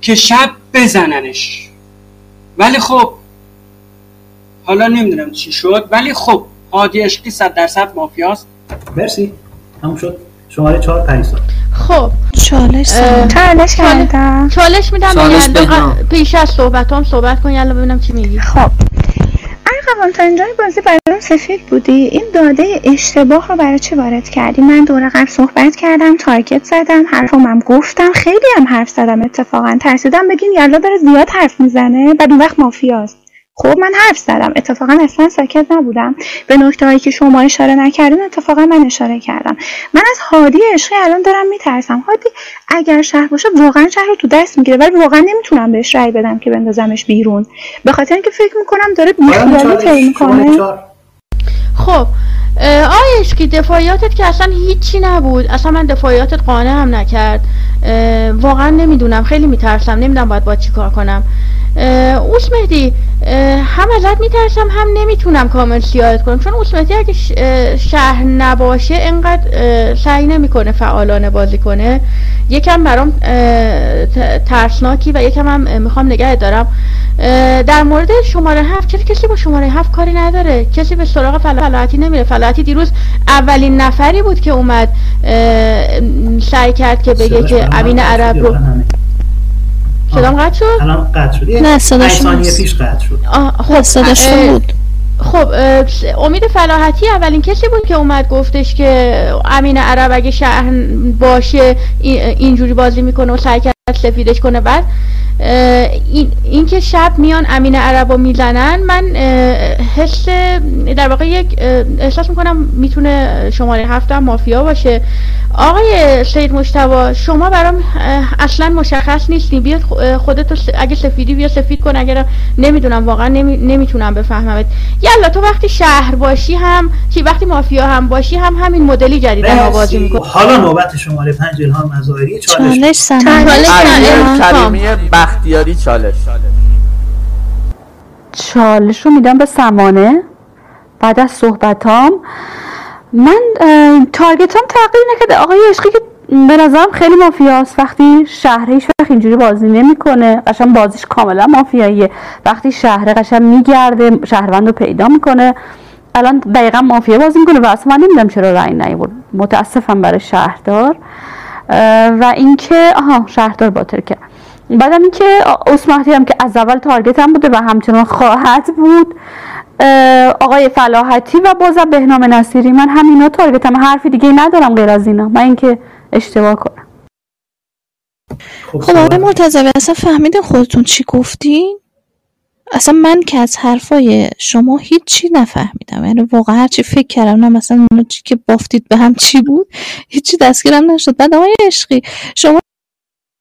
که شب بزننش. ولی خب حالا نمی‌دونم چی شد ولی خب هادی عشقی صد درصد مافیاست. مرسی. همون شد. شماره چهار پریسا خب. چالش چالش کردم. چالش میدم پیش از صحبت هم صحبت کن یالا ببینم چی میگی. خب. ارقوان تا اینجای بازی برام سفید بودی؟ این داده اشتباه رو برای چی وارد کردی؟ من دور قبل صحبت کردم تارگت زدم حرفم هم گفتم خیلی هم حرف زدم اتفاقا ترسیدم. بگین یالا داره زیاد حرف می‌زنه بعد اون وقت مافیاست. خب من حرف زدم. اتفاقا اصلا ساکت نبودم. به نکته هایی که شما اشاره نکردین اتفاقا من اشاره کردم. من از هادی عشقی الان دارم میترسم. هادی اگر شهر باشه واقعا شهر رو تو دست می‌گیره ولی واقعا نمی‌تونم بهش رأی بدم که بندازمش بیرون. به خاطر اینکه فکر می‌کنم داره بیخیالی طی می‌کنه. خب آیا عشقی دفاعیاتت که اصلا هیچی نبود. اصلا من دفاعیاتت قانع هم نکرد. واقعا نمی‌دونم. خیلی میترسم. نمی‌دونم باید با چی کار کنم. اوس مهدی هم ازت میترسم هم نمی‌تونم کامل سیاحت کنم. چون اوس مهدی اگه شهر نباشه انقدر سعی نمی‌کنه فعالانه بازی کنه. یکم برام ترسناکی و یکم هم می‌خوام نگه دارم. در مورد شماره هفت چرا کسی با شماره هفت کاری نداره؟ کسی به سراغ فلاحتی نمیره. فلاحتی دیروز اولین نفری بود که اومد سعی کرد که بگه که امین عرب رو صدام قطع شد؟ الان قطع شد. نه صداش پیش قطع شد. خب صداش بود. خب امید فلاحتی اولین کسی بود که اومد گفتش که امین عرب اگه شهر باشه اینجوری بازی می‌کنه و سعی کرد سفیدش کنه. بعد این اینکه شب میان امین عرب رو می‌زنن من حس در واقع یک احساس می‌کنم می‌تونه شماره هفتم مافیا باشه. آقای سید مشتبا شما برام اصلا مشخص نیستی بیاد خودتو اگه سفیدی بیا سفید کن اگر نمی‌دونم واقعا نمی... نمی‌تونم بفهممت. یلا تو وقتی شهر باشی هم چی وقتی مافیا هم باشی هم همین مدلی جدیدن بازی می‌کنی. حالا نوبت شماره 5 الهام مظاهری چالش. چالش بختیاری چالش. چالش رو میدم به سمانه بعد از صحبتام. من تارگتام تغییر نکرده. آقای عشقی که به نظرم خیلی مافیاست. وقتی شهره هیچ وقت اینجوری بازی نمی‌کنه. قشنگ بازیش کاملا مافیاییه. وقتی شهره قشنگ میگرده شهروند رو پیدا می‌کنه. الان دقیقا مافیا بازی می‌کنه. و اصلا من نمی‌دونم چرا رأی نیورد. متاسفم برای شهردار. و اینکه آها شهردار باطل کرد بعدم اینکه اسمحتی هم که از اول تارگت هم بوده و همچنان خواهد بود آقای فلاحتی و بازم بهنام نصیری من همینا تارگت هم حرفی دیگه ندارم غیر از اینا من اینکه اشتباه کنم. خب, خب آقای مرتضوی اصلا فهمیدین خودتون چی گفتین؟ اصلا من که از حرفای شما هیچی نفهمیدم یعنی واقعا هرچی فکر کردم نه مثلا اونو چی که بافتید به هم چی بود هیچی دستگیرم نشد. بعد آقای عشقی شما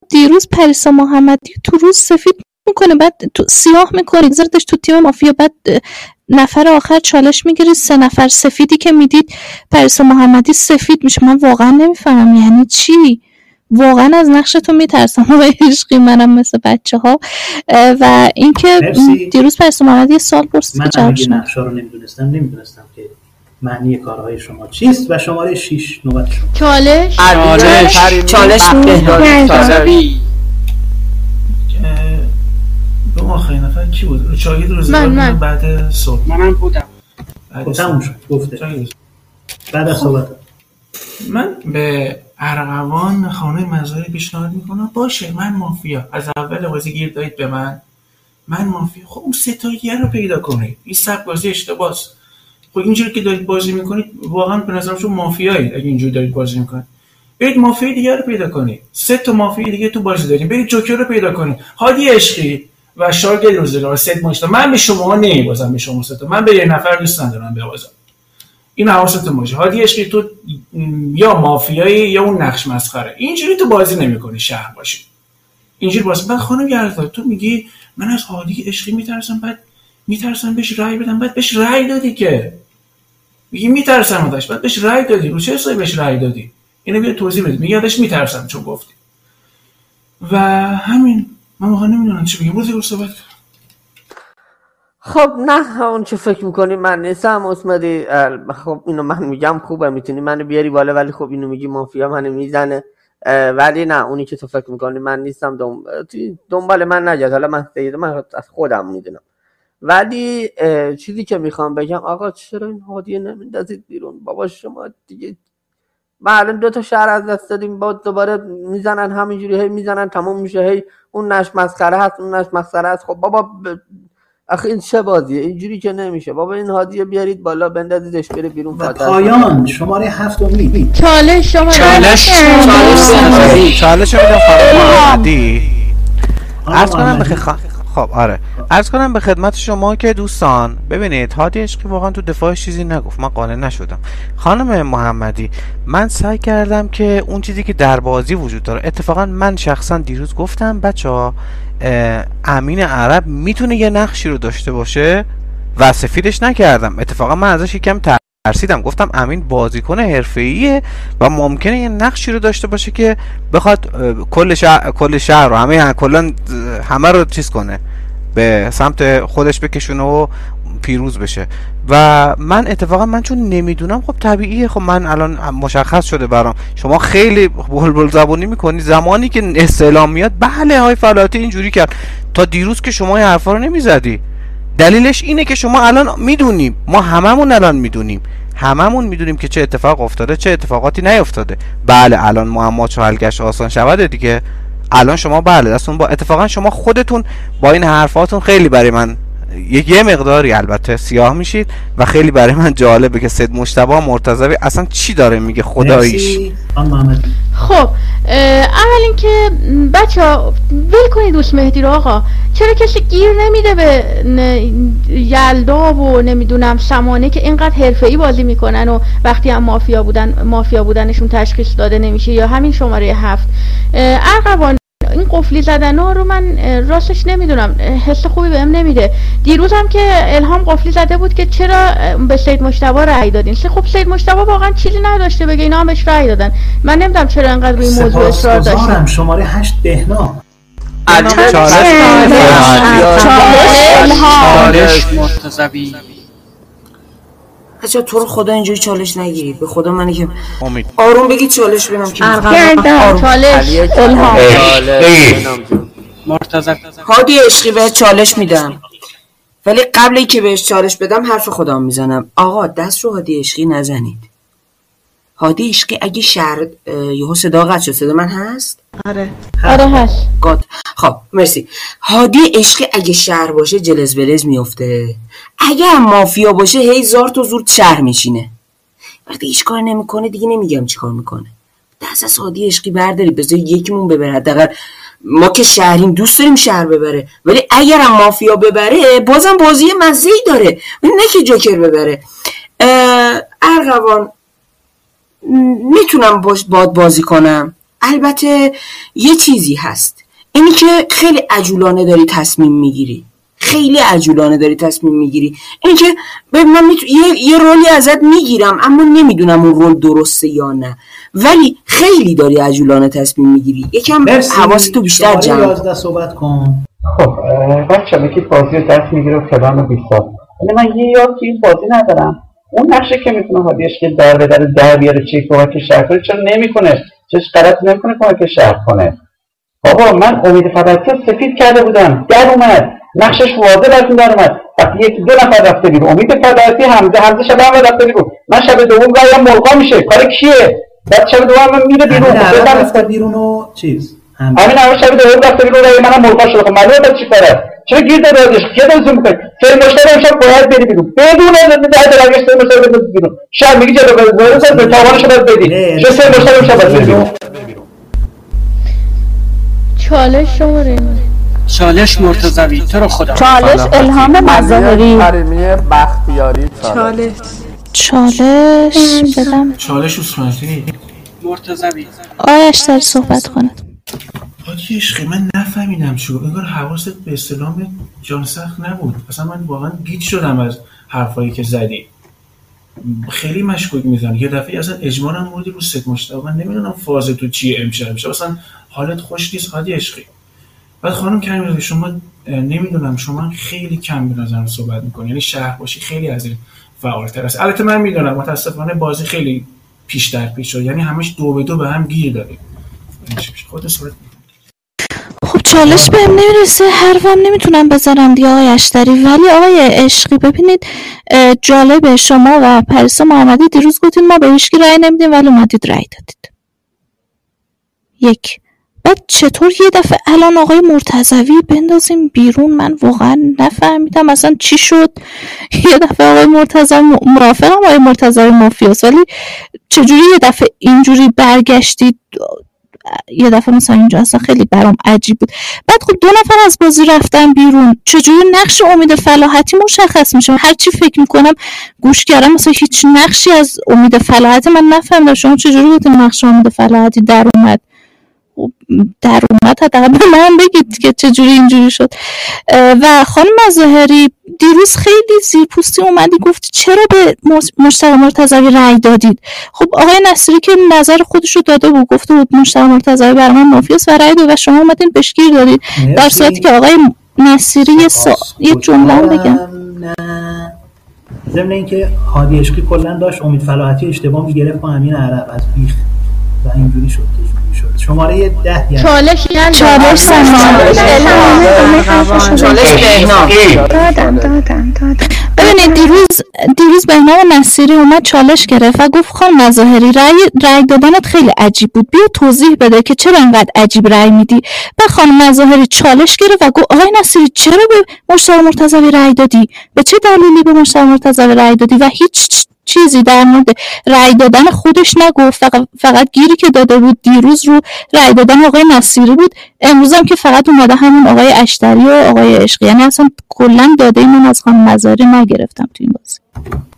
دیروز پریسا محمدی تو روز سفید می‌کنه بعد تو سیاه می‌کنه گذارتش تو تیم مافیا بعد نفر آخر چالش می‌گیرید سه نفر سفیدی که می‌دید پریسا محمدی سفید میشه. من واقعا نمی‌فهمم یعنی چی؟ واقعا از نقشتون میترسم. و عشقی منم مثل بچه ها و اینکه دیروز پریسا محمدی یه سال پرسید من اگه نقشه رو نمی‌دونستم نمی‌دونستم که معنی کارهای شما چیست و شماره 6 نوبت شما. چالش؟ چالش. چالش. چالش. دو آخرین نفر کی بود؟ شاهید روزگار من من. بعد صبح. منم بودم. خب تموم شد. گفته. بعد از صحبت. من به ارغوان خانه مزاری پیشنهاد می‌کنم. باشه من مافیا. از اول بازی گیر دارید به من. من مافیا. خب اون ستاییه رو پیدا کنید. این سب بازی اشتباس. خب اینجوری که دارید بازی می‌کنید واقعا به نظرم شما مافیایید اگه اینجوری دارید بازی می‌کنید. برید مافیا دیگه رو پیدا کنید. سه تا مافیا دیگه تو بازی داریم. برید جوکر رو پیدا کنید. هادی عشقی و شارگل روزگار سید مشتا من به شما نمیبازم به شما ستا من به یه نفر دوست ندارم ببازم. این حواستون باشه. هادی عشقی تو یا مافیایی یا اون نقش مسخره. اینجوری تو بازی نمی‌کنی شهر باشی. اینجوری بازی. بعد خانم گردار تو میگی من از هادی عشقی میترسم بعد میترسم بهش رأی بدم. بعد بهش رأی دادی که. میگی میترسم ازش. بعد بهش رأی دادی. رو چه حسابی بهش رأی دادی؟ اینو بیا توضیح بده. میگی ازش میترسم چون گفتی. و همین. من واقعا نمی‌دونم چی بگم. روزی صحبت خب نه اون چه فکر می‌کنی؟ من نیستم اسمدی خب اینو من میگم خوبه می‌تونی منو بیاری بالا ولی خب اینو میگی مافیا منو می‌زنه. ولی نه اونی که تو فکر می‌کنی من نیستم. دنبال من نجد حالا من من از خودم می‌دونم. ولی چیزی که می‌خوام بگم آقا چرا این هادیه نمیندازید بیرون؟ بابا شما دیگه الان دو تا شهر از دست دادیم با دوباره می‌زنن همینجوری هی می‌زنن تموم میشه هی اون نش مسخره هست اون نش مسخره هست. خب بابا ب... آخه این چه بازیه؟ اینجوری که نمیشه. بابا این هادیه بیارید بالا بندازیدش بره بیرون و پایان شماره هفت امید چالش شما چالش چالش چالش میدم خانم عرض خب آره. ارز کنم به خدمت شما که دوستان ببینید هادی عشقی واقعا تو دفاعش چیزی نگفت. من قانع نشدم. خانم محمدی من سعی کردم که اون چیزی که در بازی وجود داره اتفاقا من شخصا دیروز گفتم بچه ها امین عرب می‌تونه یه نقشی رو داشته باشه و سفیدش نکردم. اتفاقا من ازش یکم ترسیدم. گفتم امین بازیکن حرفه‌ایه و ممکنه یه نقشی رو داشته باشه که بخواد کل شهر کل شهر رو همه کلا همه رو چیز کنه به سمت خودش بکشونه و پیروز بشه. و من اتفاقا من چون نمی‌دونم خب طبیعیه. خب من الان مشخص شده برام. شما خیلی بلبل زبونی می‌کنی. زمانی که استعلام میاد بله های فلاتی اینجوری کرد. تا دیروز که شما این حرفا رو نمی‌زدی. دلیلش اینه که شما الان می‌دونیم. ما هممون الان می‌دونیم. هممون می‌دونیم که چه اتفاق افتاده چه اتفاقاتی نیفتاده. بله الان معما چو حلگش آسان شود دیگه. الان شما بله دستون با اتفاقا شما خودتون با این حرفاتون خیلی برای من یه مقداری البته سیاه میشید و خیلی برای من جالبه که سید مشتبه مرتضوی اصلا چی داره میگه؟ خداییش. خب اول اینکه بچه ها ول کنید دوست مهدی رو آقا. چرا کسی گیر نمیده به یلدا و نمی‌دونم سمانه که اینقدر ای بازی می‌کنن و وقتی هم مافیا بودن مافیا بودنشون تشخیص داده نمیشه یا همین شماره هفت. ارقوان این قفلی زدن ها رو من راستش نمی‌دونم. حس خوبی بهم نمیده. دیروز هم که الهام قفلی زده بود که چرا به سید مشتبا رأی دادین؟ خب سید مشتبا واقعا چیزی نداشته بگه اینا هم بهش رأی دادن. من نمی‌دونم چرا انقدر روی موضوع اصرار داشتن. شماره 8 بهنام چالش مرتضوی. بچه تو رو خدا اینجوری چالش نگیرید. به خدا منی که امید. آروم بگید چالش بینم که گردم چالش. الهام. مرتضوی هادی عشقی بهت چالش میدم. ولی قبل اینکه بهش چالش بدم حرف خودم می‌زنم. آقا دست رو هادی عشقی نزنید. هادی عشقی اگه شهر یهو صدا قطع شد. صدا من هست؟ آره. آره هست. گاد. خب مرسی. هادی عشقی اگه شهر باشه جلز بلز میفته اگه هم مافیا باشه هی زار تو زور شهر میشینه وقتی هیچ کار نمی‌کنه دیگه نمیگم چی کار می‌کنه. دست از هادی عشقی برداری بذار یکیمون ببره. حداقل ما که شهریم دوست داریم شهر ببره. ولی اگر هم مافیا ببره بازم بازی مزه ای داره. ولی نه که جوکر ببره. ارغوان می‌تونم باش باد بازی کنم. البته یه چیزی هست. اینی که خیلی عجولانه داری تصمیم می‌گیری. خیلی عجولانه داری تصمیم می‌گیری. این که من میتو... یه... یه رولی ازت می‌گیرم اما نمی‌دونم اون رول درسته یا نه. ولی خیلی داری عجولانه تصمیم می‌گیری. یکم حواستو بیشتر جمع 11 صحبت کن. خب بچه یکی بازی رو دست می‌گیره و و بیسار. ولی من یه یاد که این بازی ندارم. اون نقشه که می‌تونه حادیش که در به در در بیاره چی کمک شهر کنه چرا نمی‌کنه؟ چش غلط نمی‌کنه کمک شهر کنه. بابا من امید رو سفید کرده بودم. در اومد. نقشش واضح براتون در اومد. وقتی یکی دو نفر رفته بیرون. امید فقطی حمزه حمزه شب هم رفته بیرون. من شب دوم رایم ملقا میشه. کار کیه؟ بعد شب دوم من میره بیرون. رفته بیرون و چیز. همین اول شب دوم رفته بیرون. رای منم ملقا شده. خب معلومه بعد چرا گیر داد ازش دادتون می‌کنه فیلم مشتری امشب باید بری بیرون بدون در درگش فیلم مشتری بری بیرون شب میگی جلو وارد به تاوانش باید بدی چه فیلم مشتری امشب باید بیرون چالش شماره چالش مرتضوی تو رو خدا چالش الهام مظاهری حریمی بختیاری چالش. چالش. بدم. چالش اسمتی مرتضوی آیش سر صحبت کنید حاجی عشقی من نفهمیدم چی گفت. انگار حواست به اسلام جان سخت نبود. اصلا من واقعا گیج شدم از حرفایی که زدی. خیلی مشکوک میزن یه دفعه اصلا اجمالا موردی رو ست مشتاق من نمی‌دونم فاز تو چیه امشب. اصلا حالت خوش نیست هادی عشقی. بعد خانم کریمی شما نمی‌دونم شما خیلی کم به نظرم صحبت می‌کنی. یعنی شهر باشی خیلی از این فعالتر است البته من می‌دونم متاسفانه بازی خیلی پیش در پیش شد. یعنی همش دو به دو به هم گیر دادیم. خود خب چالش بهم نمی‌رسه حرفم نمی‌تونم بذارم دیگه آقای اشتری. ولی آقای عشقی ببینید جالبه. شما و پریسا محمدی دیروز گفتید ما به هیچکی رأی نمیدیم ولی اومدید رأی دادید. یک. بعد چطور یه دفعه الان آقای مرتضوی بندازیم بیرون؟ من واقعا نفهمیدم اصلا چی شد. یه دفعه آقای مرتضوی م- موافقم آقای مرتضوی مافیاست ولی چجوری یه دفعه اینجوری برگشتید؟ یه دفعه مثلا اینجا اصلا خیلی برام عجیب بود. بعد خب دو نفر از بازی رفتن بیرون. چجوری نقش امید فلاحتی مشخص میشه؟ هر چی فکر می‌کنم گوش کردم مثلا هیچ نقشی از امید فلاحتی من نفهمیدم. شما چجوری گفتین نقش امید فلاحتی در اومد؟ در اومد. حداقل به من بگید که چجوری اینجوری شد. و خانم مظاهری دیروز خیلی زیرپوستی اومدی گفتی چرا به مشتاق مرتضوی رأی دادید؟ خب آقای نصیری که نظر خودش رو داده بود گفته بود مشتاق مرتضوی برای من مافیاست و رأی داد و شما اومدین بهش گیر دادید در. صورتی که آقای نصیری یه, سا... یه جمله هم بگم. ضمن اینکه هادی عشقی کلا داشت امید فلاحتی اشتباه می‌گرفت با امین عرب از بیخ. و اینجوری شد که اینجوری شد. شماره ده یعنی چالش یعنی چالش چالش بهنام دادم دادم دادم ببینید دیروز دیروز بهنام نصیری اومد چالش گرفت و گفت خانم مظاهری رأی رأی دادنت خیلی عجیب بود. بیا توضیح بده که چرا انقدر عجیب رأی میدی. و خانم مظاهری چالش گرفت و گفت آقای نصیری چرا به مشتاق مرتضوی رأی دادی؟ به چه دلیلی به مشتاق مرتضوی رأی دادی و هیچ چیزی در مورد رأی دادن خودش نگفت. فقط, فقط گیری که داده بود دیروز رو رأی دادن آقای نصیری بود. امروز هم که فقط اومده همون آقای اشتری و آقای عشقی. یعنی اصلا کلا داده من از خانم مظاهری نگرفتم تو این بازی.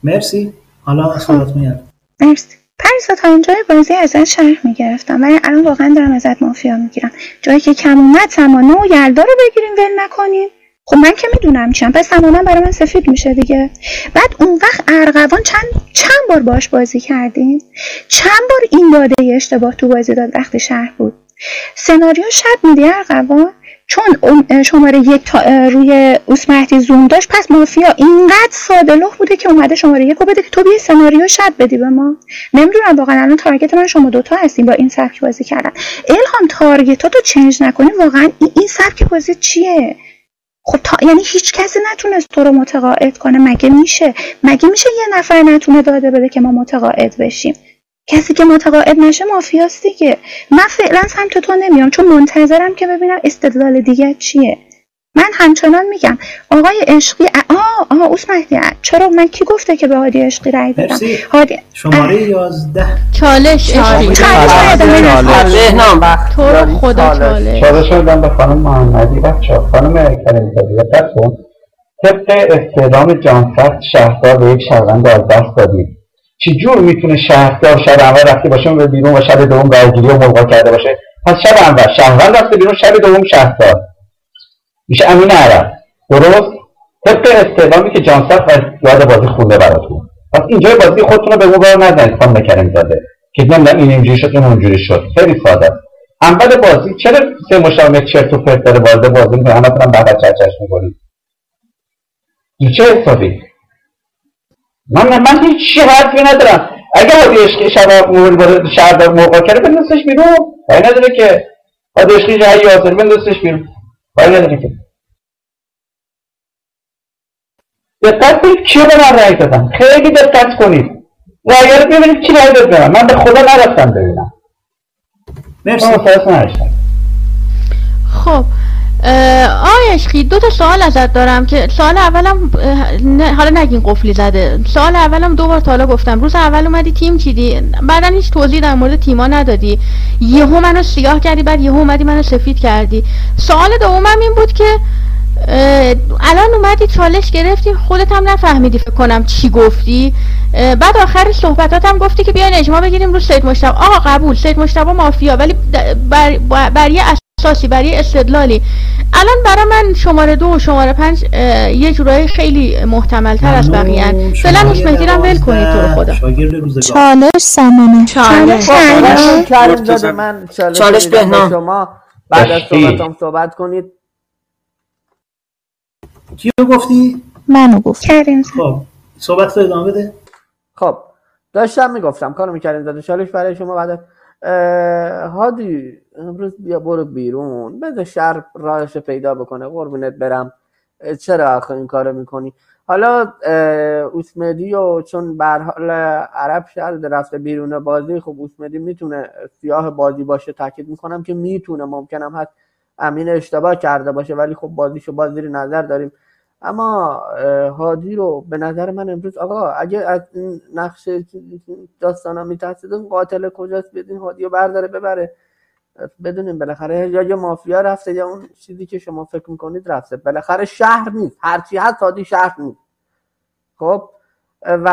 مرسی. حالا صحبت میاد. مرسی. پریسا تا اینجای بازی ازت شرح می‌گرفتم. ولی الان واقعا دارم ازت مافیا می‌گیرم. جایی که کم اومد سمانه و یلدا رو بگیریم ول نکنیم. خب من که می‌دونم چیم پس سمانه برای من سفید میشه دیگه. بعد اون وقت ارغوان چند چند بار باش بازی کردیم. چند بار این داده اشتباه تو بازی داد وقتی شهر بود. سناریو شب میدی ارغوان. چون شماره یک تا روی اوسمهدی زوم داشت پس مافیا اینقدر ساده بوده که اومده شماره یک رو بده که تو بیا سناریو شب بدی به ما. نمی‌دونم واقعا الان تارگت من شما دوتا هستیم با این سبک بازی کردن. الهام تارگت تو چنج نکنی واقعا این سبک بازی چیه؟ خب تا... یعنی هیچ کسی نتونست تو رو متقاعد کنه. مگه میشه؟ مگه میشه یه نفر نتونه داده بده که ما متقاعد بشیم؟ کسی که متقاعد نشه مافیاست دیگه. من فعلا سمت تو نمیام چون منتظرم که ببینم استدلال دیگه چیه. من همچنان میگم آقای عشقی آه آه اوس مهدی چرا؟ من کی گفته که به هادی عشقی رای دادم هادی شماره 11 چالش عشقی. تو رو خدا چالش. چالش. دادم به خانم محمدی. بچه خانم کریم زادی دقت کن طبق استعلام جانفت شهردار به یک شهروند از دست دادیم. چی جور می‌تونه شهردار شب اول رفته باشه به بیرون و شب دوم رایگیری و ملغا کرده باشه؟ پس شب اول شهروند رفته بیرون شب دوم شهردار. میشه امین عرب. درست؟ طبق استعلامی که جانسف و یاد بازی خونده براتون. پس اینجای بازی خودتون رو به اون بار نزنید خانم کریم زاده. که نمی‌دونم این اینجوری شد این اونجوری شد. خیلی ساده. اول بازی چرا سه مشاوره چرت و پرت داره وارد بازی می‌کنه؟ همتون بعد چرچش می‌کنید چه حسابی؟ من من هیچ حرفی ندارم. اگه عشقی شب شهر موقع کرده بندازش بیرون. پای نداره که. حادی عشقی جایی حاضر بندازش بیرون. که دقت کنید کیو به من رأی دادم خیلی دقت کنید رأی رو ببینید کی رأی داد من به خدا نرفتم ببینم مرسی خب آقای دو تا سوال ازت دارم که سوال اولم حالا نگین قفلی زده. سوال اولم دو بار تالا گفتم. روز اول اومدی تیم چیدی؟ بعدا هیچ توضیح در مورد تیما ندادی. یهو منو سیاه کردی بعد یهو اومدی منو سفید کردی. سوال دومم این بود که الان اومدی چالش گرفتی خودت هم نفهمیدی فکر کنم چی گفتی. بعد آخر صحبتاتم گفتی که بیاین اجماع بگیریم رو سید مشتبه. آقا قبول سید مشتبه مافیا ولی بر, بر, یه اساسی برای استدلالی. الان برای من شماره دو و شماره پنج یه جورایی خیلی محتمل تر از بقیه. فعلا روز مهدیرم ول کنید تو رو خدا. چالش سمانه. چالش من چالش به شما. بعد از صحبتام صحبت کنید. کیو گفتی؟ منو گفت. خب صحبت رو ادامه بده. خب داشتم می‌گفتم کارو می‌کردیم داده چالش برای شما بعد هادی امروز بیا برو بیرون. بذار شهر راهش پیدا بکنه. قربونت برم. چرا آخه این کارو می‌کنی؟ حالا اوسمدی و چون به حال عرب شهر رفته بیرون بازی خب اوسمدی می‌تونه سیاه بازی باشه تاکید می‌کنم که می‌تونه ممکنم هست امین اشتباه کرده باشه ولی خب بازیشو باز زیر نظر داریم. اما هادی رو به نظر من امروز آقا اگه از این نقش داستان ها میترسید قاتل کجاست؟ بدین هادی رو برداره ببره. بدونیم بالاخره یا یه مافیا رفته یا اون چیزی که شما فکر می‌کنید رفته. بالاخره شهر نیست. هرچی هست هادی شهر نیست. خب؟ و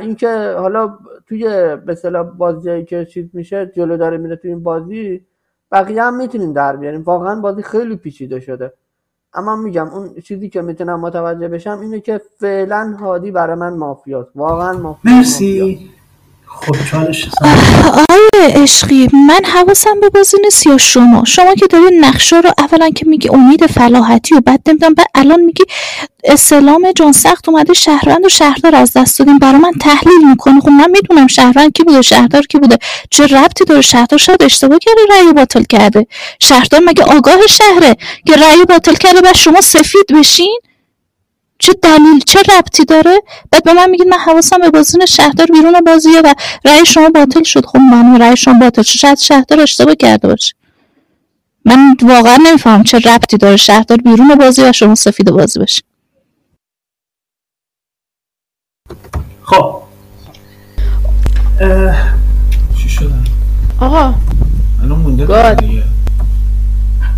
اینکه حالا توی به اصطلاح بازی که چیز میشه جلو داره میره توی این بازی بقیه هم می‌تونیم در بیاریم. واقعا بازی خیلی پیچیده شده. اما میگم اون چیزی که می‌تونم متوجه بشم اینه که فعلا هادی برای من مافیاست. واقعا مافیاست مرسی. خب چالش آره عشقی من حواسم به بازی نیست یا شما؟ شما که داری نقشه رو اولا که میگی امید فلاحتی و بعد نمی‌دونم بعد الان میگی استلام جان سخت اومده شهروند و شهردار از دست دادیم برای من تحلیل می‌کنه خب من می‌دونم شهروند کی بوده شهردار کی بوده. چه ربطی داره شهردار؟ شاید اشتباه کرده رأی باطل کرده. شهردار مگه آگاه شهره که رأی باطل کرده بعد شما سفید بشین؟ چه دلیل چه ربطی داره؟ بعد به من میگید من حواسم به بازون شهردار بیرون بازیه و رأی شما باطل شد. خب من رأی شما باطل شد. شاید شهردار اشتباه کرده باشه. من واقعا نمیفهم چه ربطی داره شهردار بیرون بازی و شما سفید بازی باشه. خب. چی شده؟ آقا. الان مونده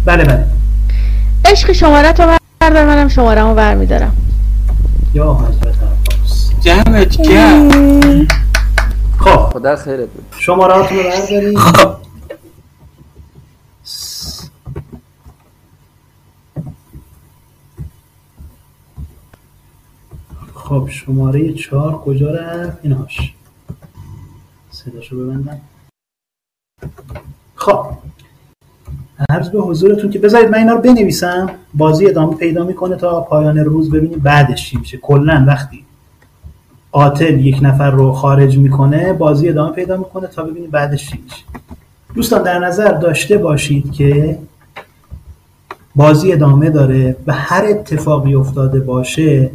بله بله. عشق شماره تو بردار منم شماره رو برمیدارم. یا حضرت عباس. جمعت گرم خب. خدا خیرت بود شماره هاتون رو بردارید. خب. شماره چهار کجا رفت؟ ایناش صداشو ببندم. خب. عرض به حضورتون که بذارید من اینا رو بنویسم بازی ادامه پیدا می‌کنه تا پایان روز ببینیم بعدش چی میشه. کلا وقتی قاتل یک نفر رو خارج می‌کنه بازی ادامه پیدا می‌کنه تا ببینیم بعدش چی میشه. دوستان در نظر داشته باشید که بازی ادامه داره و هر اتفاقی افتاده باشه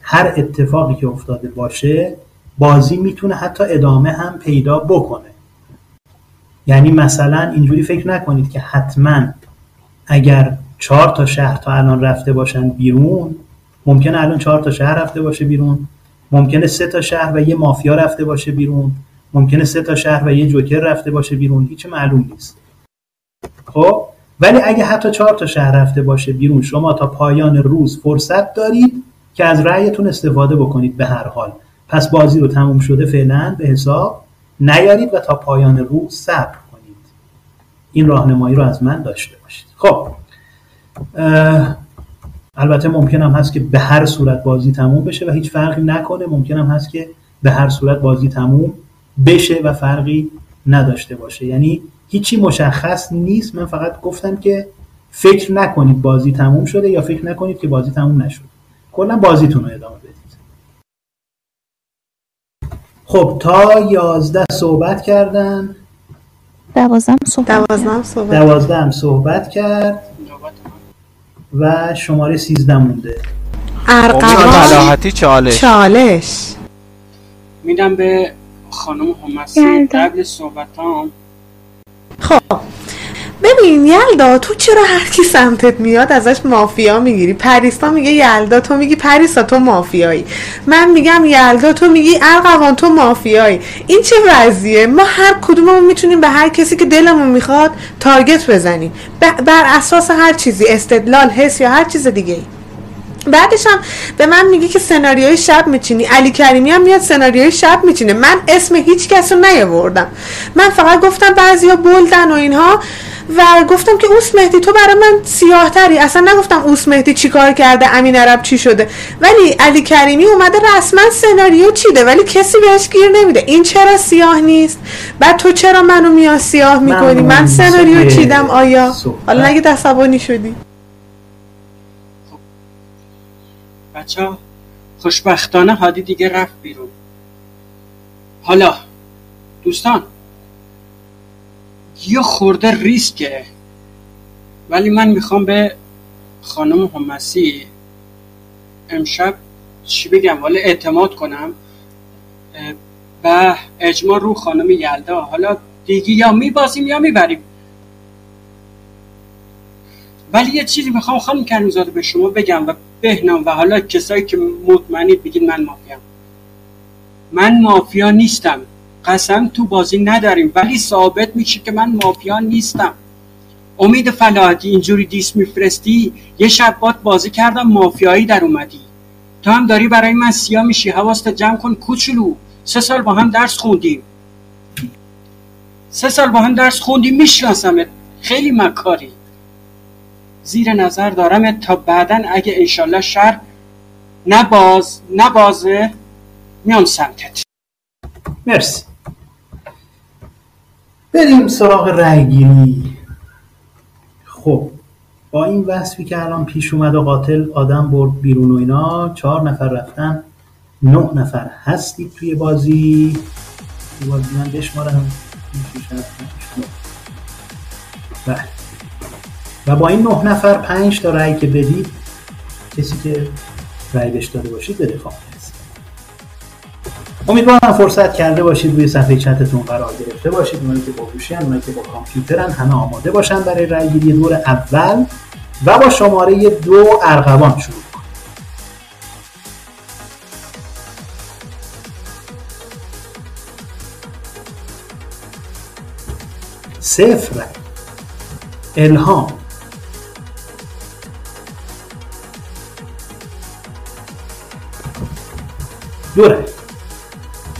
هر اتفاقی که افتاده باشه بازی می‌تونه حتی ادامه هم پیدا بکنه. یعنی مثلا اینجوری فکر نکنید که حتما اگر چهار تا شهر تا الان رفته باشن بیرون ممکنه الان چهار تا شهر رفته باشه بیرون ممکنه سه تا شهر و یه مافیا رفته باشه بیرون ممکنه سه تا شهر و یه جوکر رفته باشه بیرون هیچ معلوم نیست. خب؟ ولی اگه حتی چهار تا شهر رفته باشه بیرون شما تا پایان روز فرصت دارید که از رأیتون استفاده بکنید به هر حال. پس بازی رو تموم شده فعلا به حساب. نیارید و تا پایان روز صبر کنید. این راهنمایی رو از من داشته باشید. خب البته ممکن هم هست که به هر صورت بازی تموم بشه و هیچ فرقی نکنه. ممکن هم هست که به هر صورت بازی تموم بشه و فرقی نداشته باشه. یعنی هیچی مشخص نیست. من فقط گفتم که فکر نکنید بازی تموم شده یا فکر نکنید که بازی تموم نشد کلا بازیتون رو ادامه بدید خب تا یازده صحبت کردن. دوازدهم صحبت دوازدهم صحبت. دوازده صحبت کرد و شماره سیزده مونده. ارقام چالش. چالش. میدم به خانم همسی قبل صحبتام. خب. ببین یلدا تو چرا هر کی سمتت میاد ازش مافیا می‌گیری؟ پریسا میگه یلدا تو میگی پریسا تو مافیایی. من میگم یلدا تو میگی ارقوان تو مافیایی. این چه وضعیه؟ ما هر کدوممون می‌تونیم به هر کسی که دلمون می‌خواد تارگت بزنیم. بر اساس هر چیزی استدلال حس یا هر چیز دیگه ای بعدش هم به من میگه که سناریوی شب میچینی. علی کریمی هم میاد سناریوی شب میچینه. من اسم هیچ کس رو نیاوردم. من فقط گفتم بعضیا بلدن و اینها و گفتم که اوس مهدی تو برای من سیاه تری اصلا نگفتم اوس مهدی چی کار کرده امین عرب چی شده. ولی علی کریمی اومده رسما سناریو چیده ولی کسی بهش گیر نمیده. این چرا سیاه نیست؟ بعد تو چرا منو میاد سیاه می‌کنی؟ من سناریو چیدم آیا؟ حالا نگه دستبانی شدی؟ بچه خوشبختانه هادی دیگه رفت بیرون. حالا دوستان یه خورده ریسکه ولی من می‌خوام به خانم همسی امشب چی بگم؟ ولی اعتماد کنم. و اجماع رو خانم یلدا. حالا دیگه یا میبازیم یا می‌بریم. ولی یه چیزی می‌خوام خانم کرمیزاده به شما بگم و بهنام و حالا کسایی که مطمئنید بگید من مافیا من مافیا نیستم. قسم تو بازی نداریم. ولی ثابت میشه که من مافیا نیستم. امید فلاحتی اینجوری دیس میفرستی یه شب باد بازی کردم مافیایی در اومدی. تو هم داری برای من سیاه میشی. حواست جمع کن کوچولو. سه سال با هم درس خوندیم. سه سال با هم درس خوندیم. میشناسمت. خیلی مکاری. زیر نظر دارم تا بعدا اگه انشالله شر نباز نبازه میام سمتت. مرسی. بریم سراغ رأیگیری. خب با این وصفی که الان پیش اومد و قاتل آدم برد بیرون و اینا چهار نفر رفتن نه نفر هستید توی بازی. توی بازی من بشمارم. بله. و با این نه نفر پنج تا رأی که بدید کسی که رأی بهش داده باشید به دفاع امیدوارم فرصت کرده باشید روی صفحه چتتون قرار گرفته باشید. اونایی که با گوشی اونایی که با کامپیوترن همه آماده باشن برای رأیگیری دور اول و با شماره دو ارغوان شروع صفر الهام. دو رأی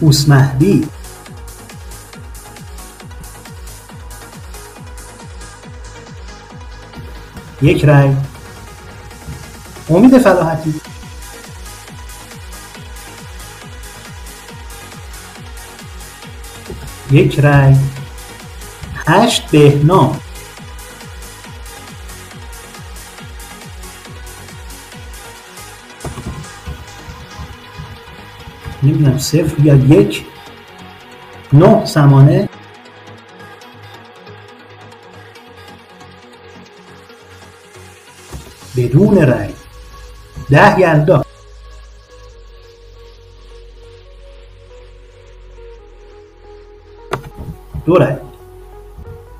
اوسمهدی. یک رای. امید فلاحتی. یک رای. هشت بهنام. نمی‌دونم صفر یا یک. نه سمانه. بدون رأی. ده یلدا دو رأی.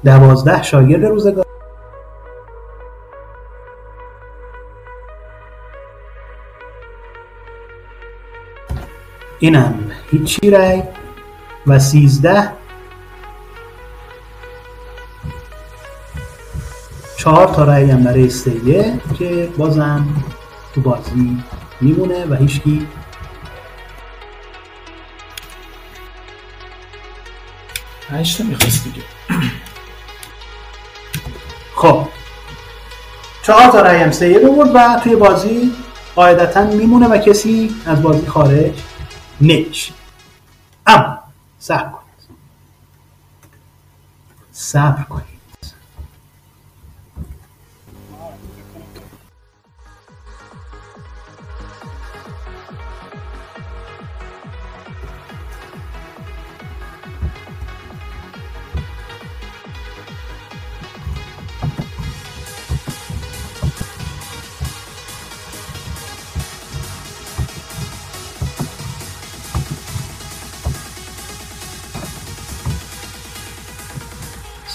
دوازده شاگرد روزگار. اینم هیچی رأی و سیزده. چهار تا رأی هم برای سیه که بازم تو بازی میمونه و هیچکی هشت می‌خواست دیگه. خب. چهار تا رأی هم سیه و توی بازی قاعدتا میمونه و کسی از بازی خارج نمیشه اما صبر کنید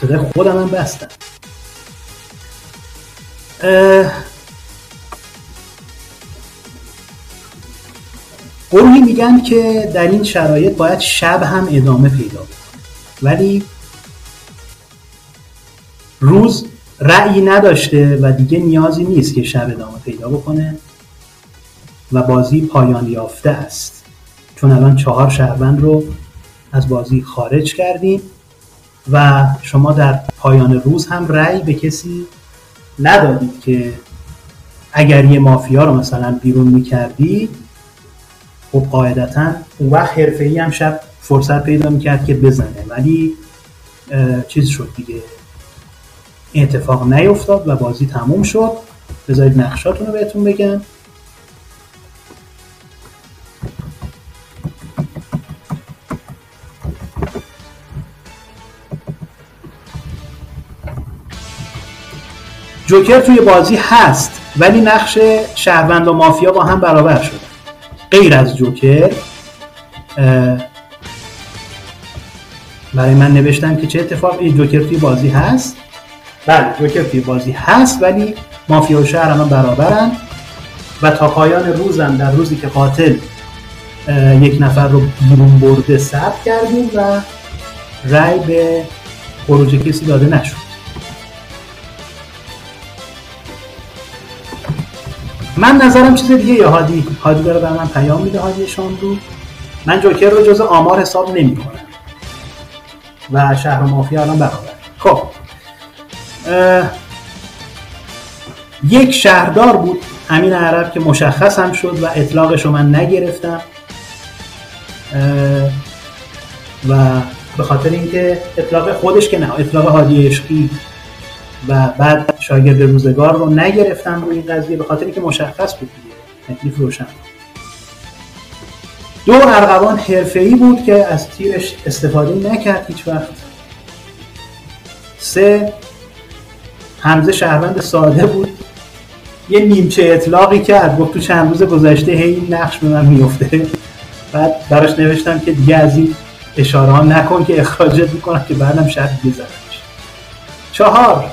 صدای خودم هم بستم گروهی میگن که در این شرایط باید شب هم ادامه پیدا کنه ولی روز رأیی نداشته و دیگه نیازی نیست که شب ادامه پیدا بکنه و بازی پایان یافته است. چون الان چهار شهروند رو از بازی خارج کردیم. و شما در پایان روز هم رأی به کسی ندادید که اگر یه مافیا رو مثلا بیرون می‌کردی خب قاعدتا اون وقت حرفه هم شب فرصت پیدا می‌کرد که بزنه. ولی چیز شد دیگه. اتفاق نیفتاد و بازی تموم شد. بذارید نقشاتون رو بهتون بگم. جوکر توی بازی هست ولی نقش شهروند و مافیا با هم برابر شده. غیر از جوکر برای من نوشتم که چه اتفاقی جوکر توی بازی هست. بله جوکر توی بازی هست ولی مافیا و شهر هم برابرن. و تا پایان روزم در روزی که قاتل یک نفر رو بیرون برده ثبت کردیم و رای به خروج کسی داده نشد. من نظرم چیز دیگه یا هادی هادی داره به من پیام میده هادی شاملو من جوکر رو جز آمار حساب نمی کنم و شهر مافیا الان برابر خب. یک شهردار بود امین عرب که مشخص هم شد و اطلاقش رو من نگرفتم. و به خاطر اینکه اطلاق خودش که نه اطلاق هادی عشقی و بعد شاگرد روزگار رو نگرفتم روی این قضیه به خاطر اینکه مشخص بود تکلیف روشن دو ارغوان حرفه‌ای بود که از تیرش استفاده نکرد هیچ وقت. سه حمزه شهروند ساده بود. یه نیمچه اطلاقی کرد گفت تو چند روز گذشته هی نقش به من میفته بعد براش نوشتم که دیگه از این اشاره ها نکن که اخراجت می‌کنم که بعدم شاید دیگه چهار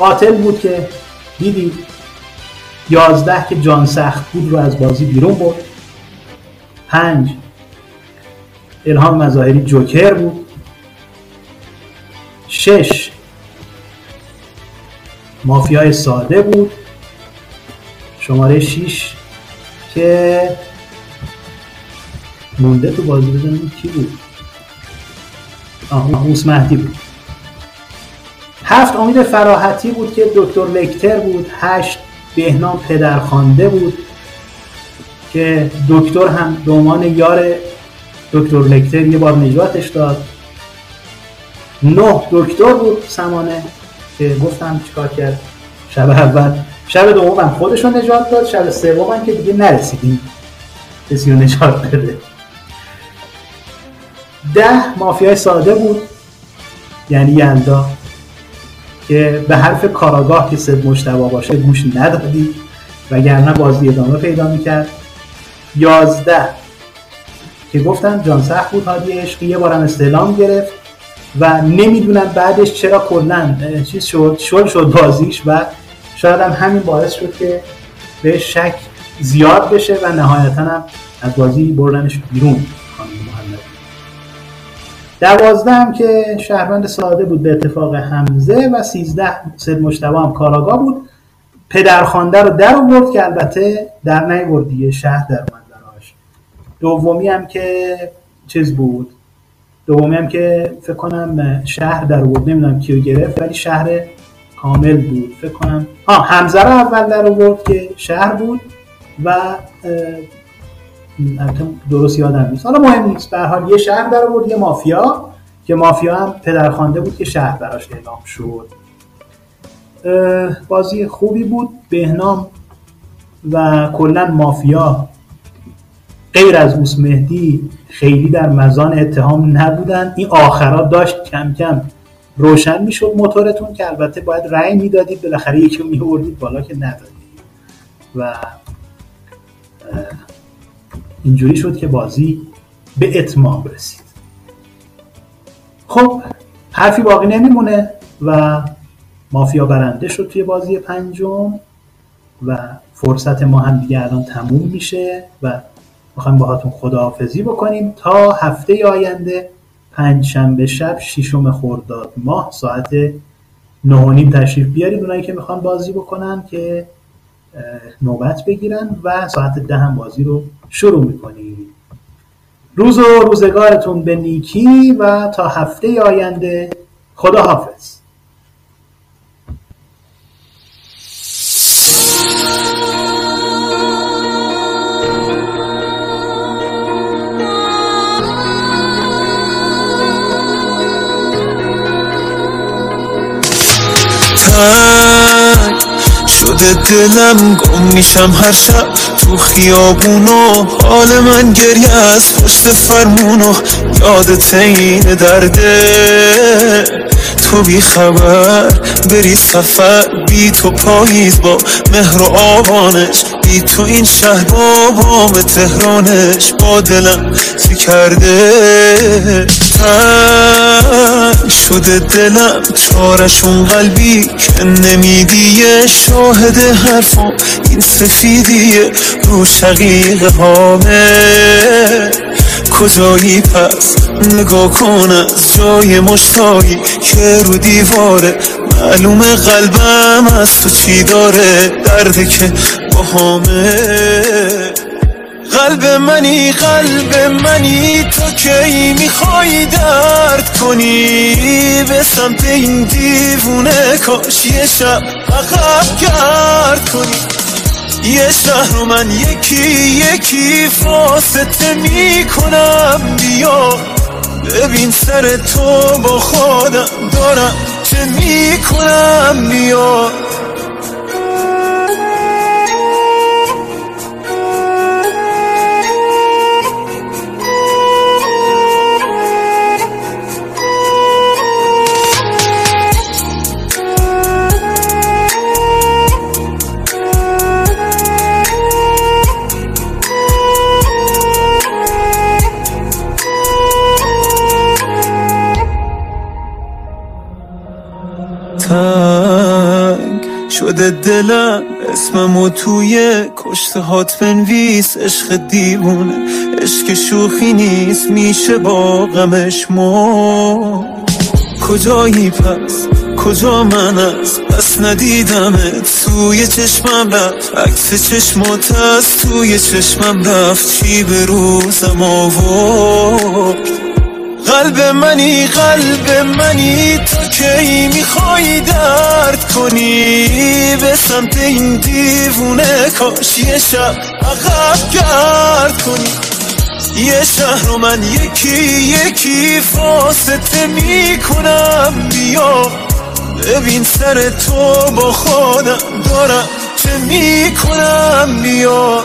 قاتل بود که دیدی یازده که جان سخت بود رو از بازی بیرون برد. پنج الهام مظاهری جوکر بود. شش مافیای ساده بود. شماره شیش که مونده تو بازی بزنیم کی بود؟ آه اوس مهدی بود. هفت امید فراحتی بود که دکتر لکتر بود هشت بهنام پدرخوانده بود که دکتر هم به عنوان یار دکتر لکتر یه بار نجاتش داد. نه دکتر بود سمانه که گفتم چیکار کرد. شب اول شب دوم هم خودش رو نجات داد شب سوم هم که دیگه نرسیدیم کسی رو نجات بده. ده مافیای ساده بود یعنی یلدا. که به حرف کاراگاه که صد مشتبه باشه گوش ندادی وگرنه بازی ادامه پیدا می‌کرد. یازده. که گفتن جان سخت بود هادی عشقی یه بارم استعلام گرفت و نمی‌دونم بعدش چرا کلا چیز شد شل شد بازیش و شاید هم همین باعث شد که به شک زیاد بشه و نهایتا هم از بازی بردنش بیرون. دوازده هم که شهروند ساده بود به اتفاق حمزه و سیزده سید مشتبه هم کاراگاه بود. پدرخوانده رو در آورد که البته در نیورد دیگه شهر در اومد براش. دومی هم که چیز بود؟ دومی هم که فکر کنم شهر در آورد نمی‌دونم کیو گرفت ولی شهر کامل بود. فکر کنم ها حمزه رو اول در آورد که شهر بود و درست یادم نیست. حالا مهم نیست. به حال یه شهر در آورد یه مافیا که مافیا هم پدرخوانده بود که شهر براش اعلام شد. بازی خوبی بود. بهنام و کلا مافیا غیر از اوس مهدی خیلی در مزان اتهام نبودن. این آخرا داشت کم کم روشن می‌شد موتورتون که البته باید رأی می‌دادید. بالاخره یکی میوردید بالا که ندادید. و اینجوری شد که بازی به اتمام رسید. خب حرفی باقی نمیمونه و مافیا برنده شد توی بازی پنجم و فرصت ما هم دیگه الان تموم میشه و می‌خوایم باهاتون خداحافظی بکنیم تا هفته آینده پنج شنبه شب ششم خرداد ماه ساعت نه نیم تشریف بیارید اونایی که می‌خوان بازی بکنن که نوبت بگیرن و ساعت ده هم بازی رو شروع می‌کنیم روز و روزگارتون به نیکی و تا هفته آینده خدا دلم گم میشم هر شب تو خیابونو. حال من گریه از پشت فرمونو. یادت این درده. تو بی خبر بری سفر. بی تو پاییز با مهر و آبانش تو این شهر؟ با بام تهرانش با دلم چی کرده. تن شده دلم چارشون قلبی که نمیدیه شاهد حرفم این سفیدیه رو شقیق هامه کجایی پس نگاه کن از جای مشتایی که رو دیواره؟ معلوم قلبم از تو چی داره؟ درده که باهامه قلب منی قلب منی تو کی می‌خوای درد کنی؟ به سمت این دیوونه کاش یه شب عقب گرد کنی. یه شهر رو من یکی یکی فاسته می‌کنم. بیا ببین سر تو با خودم. دارم چه می‌کنم؟ بیا شده دلم اسممو توی کشته هات بنویس عشق دیوونه. عشق شوخی نیست میشه با غمش مو کجایی پس؟ کجا من از پس ندیدمت توی چشمم رفت. عکس چشمات از توی چشمم رفت. چی به روزم آورد؟ قلب منی قلب منی تو کی می‌خوای درد کنی؟ به سمت این دیوونه کاش یه شب عقب گرد کنی. یه شهر رو من یکی یکی فاسته می‌کنم. بیا ببین سر تو با خودم دارم چه می‌کنم. بیا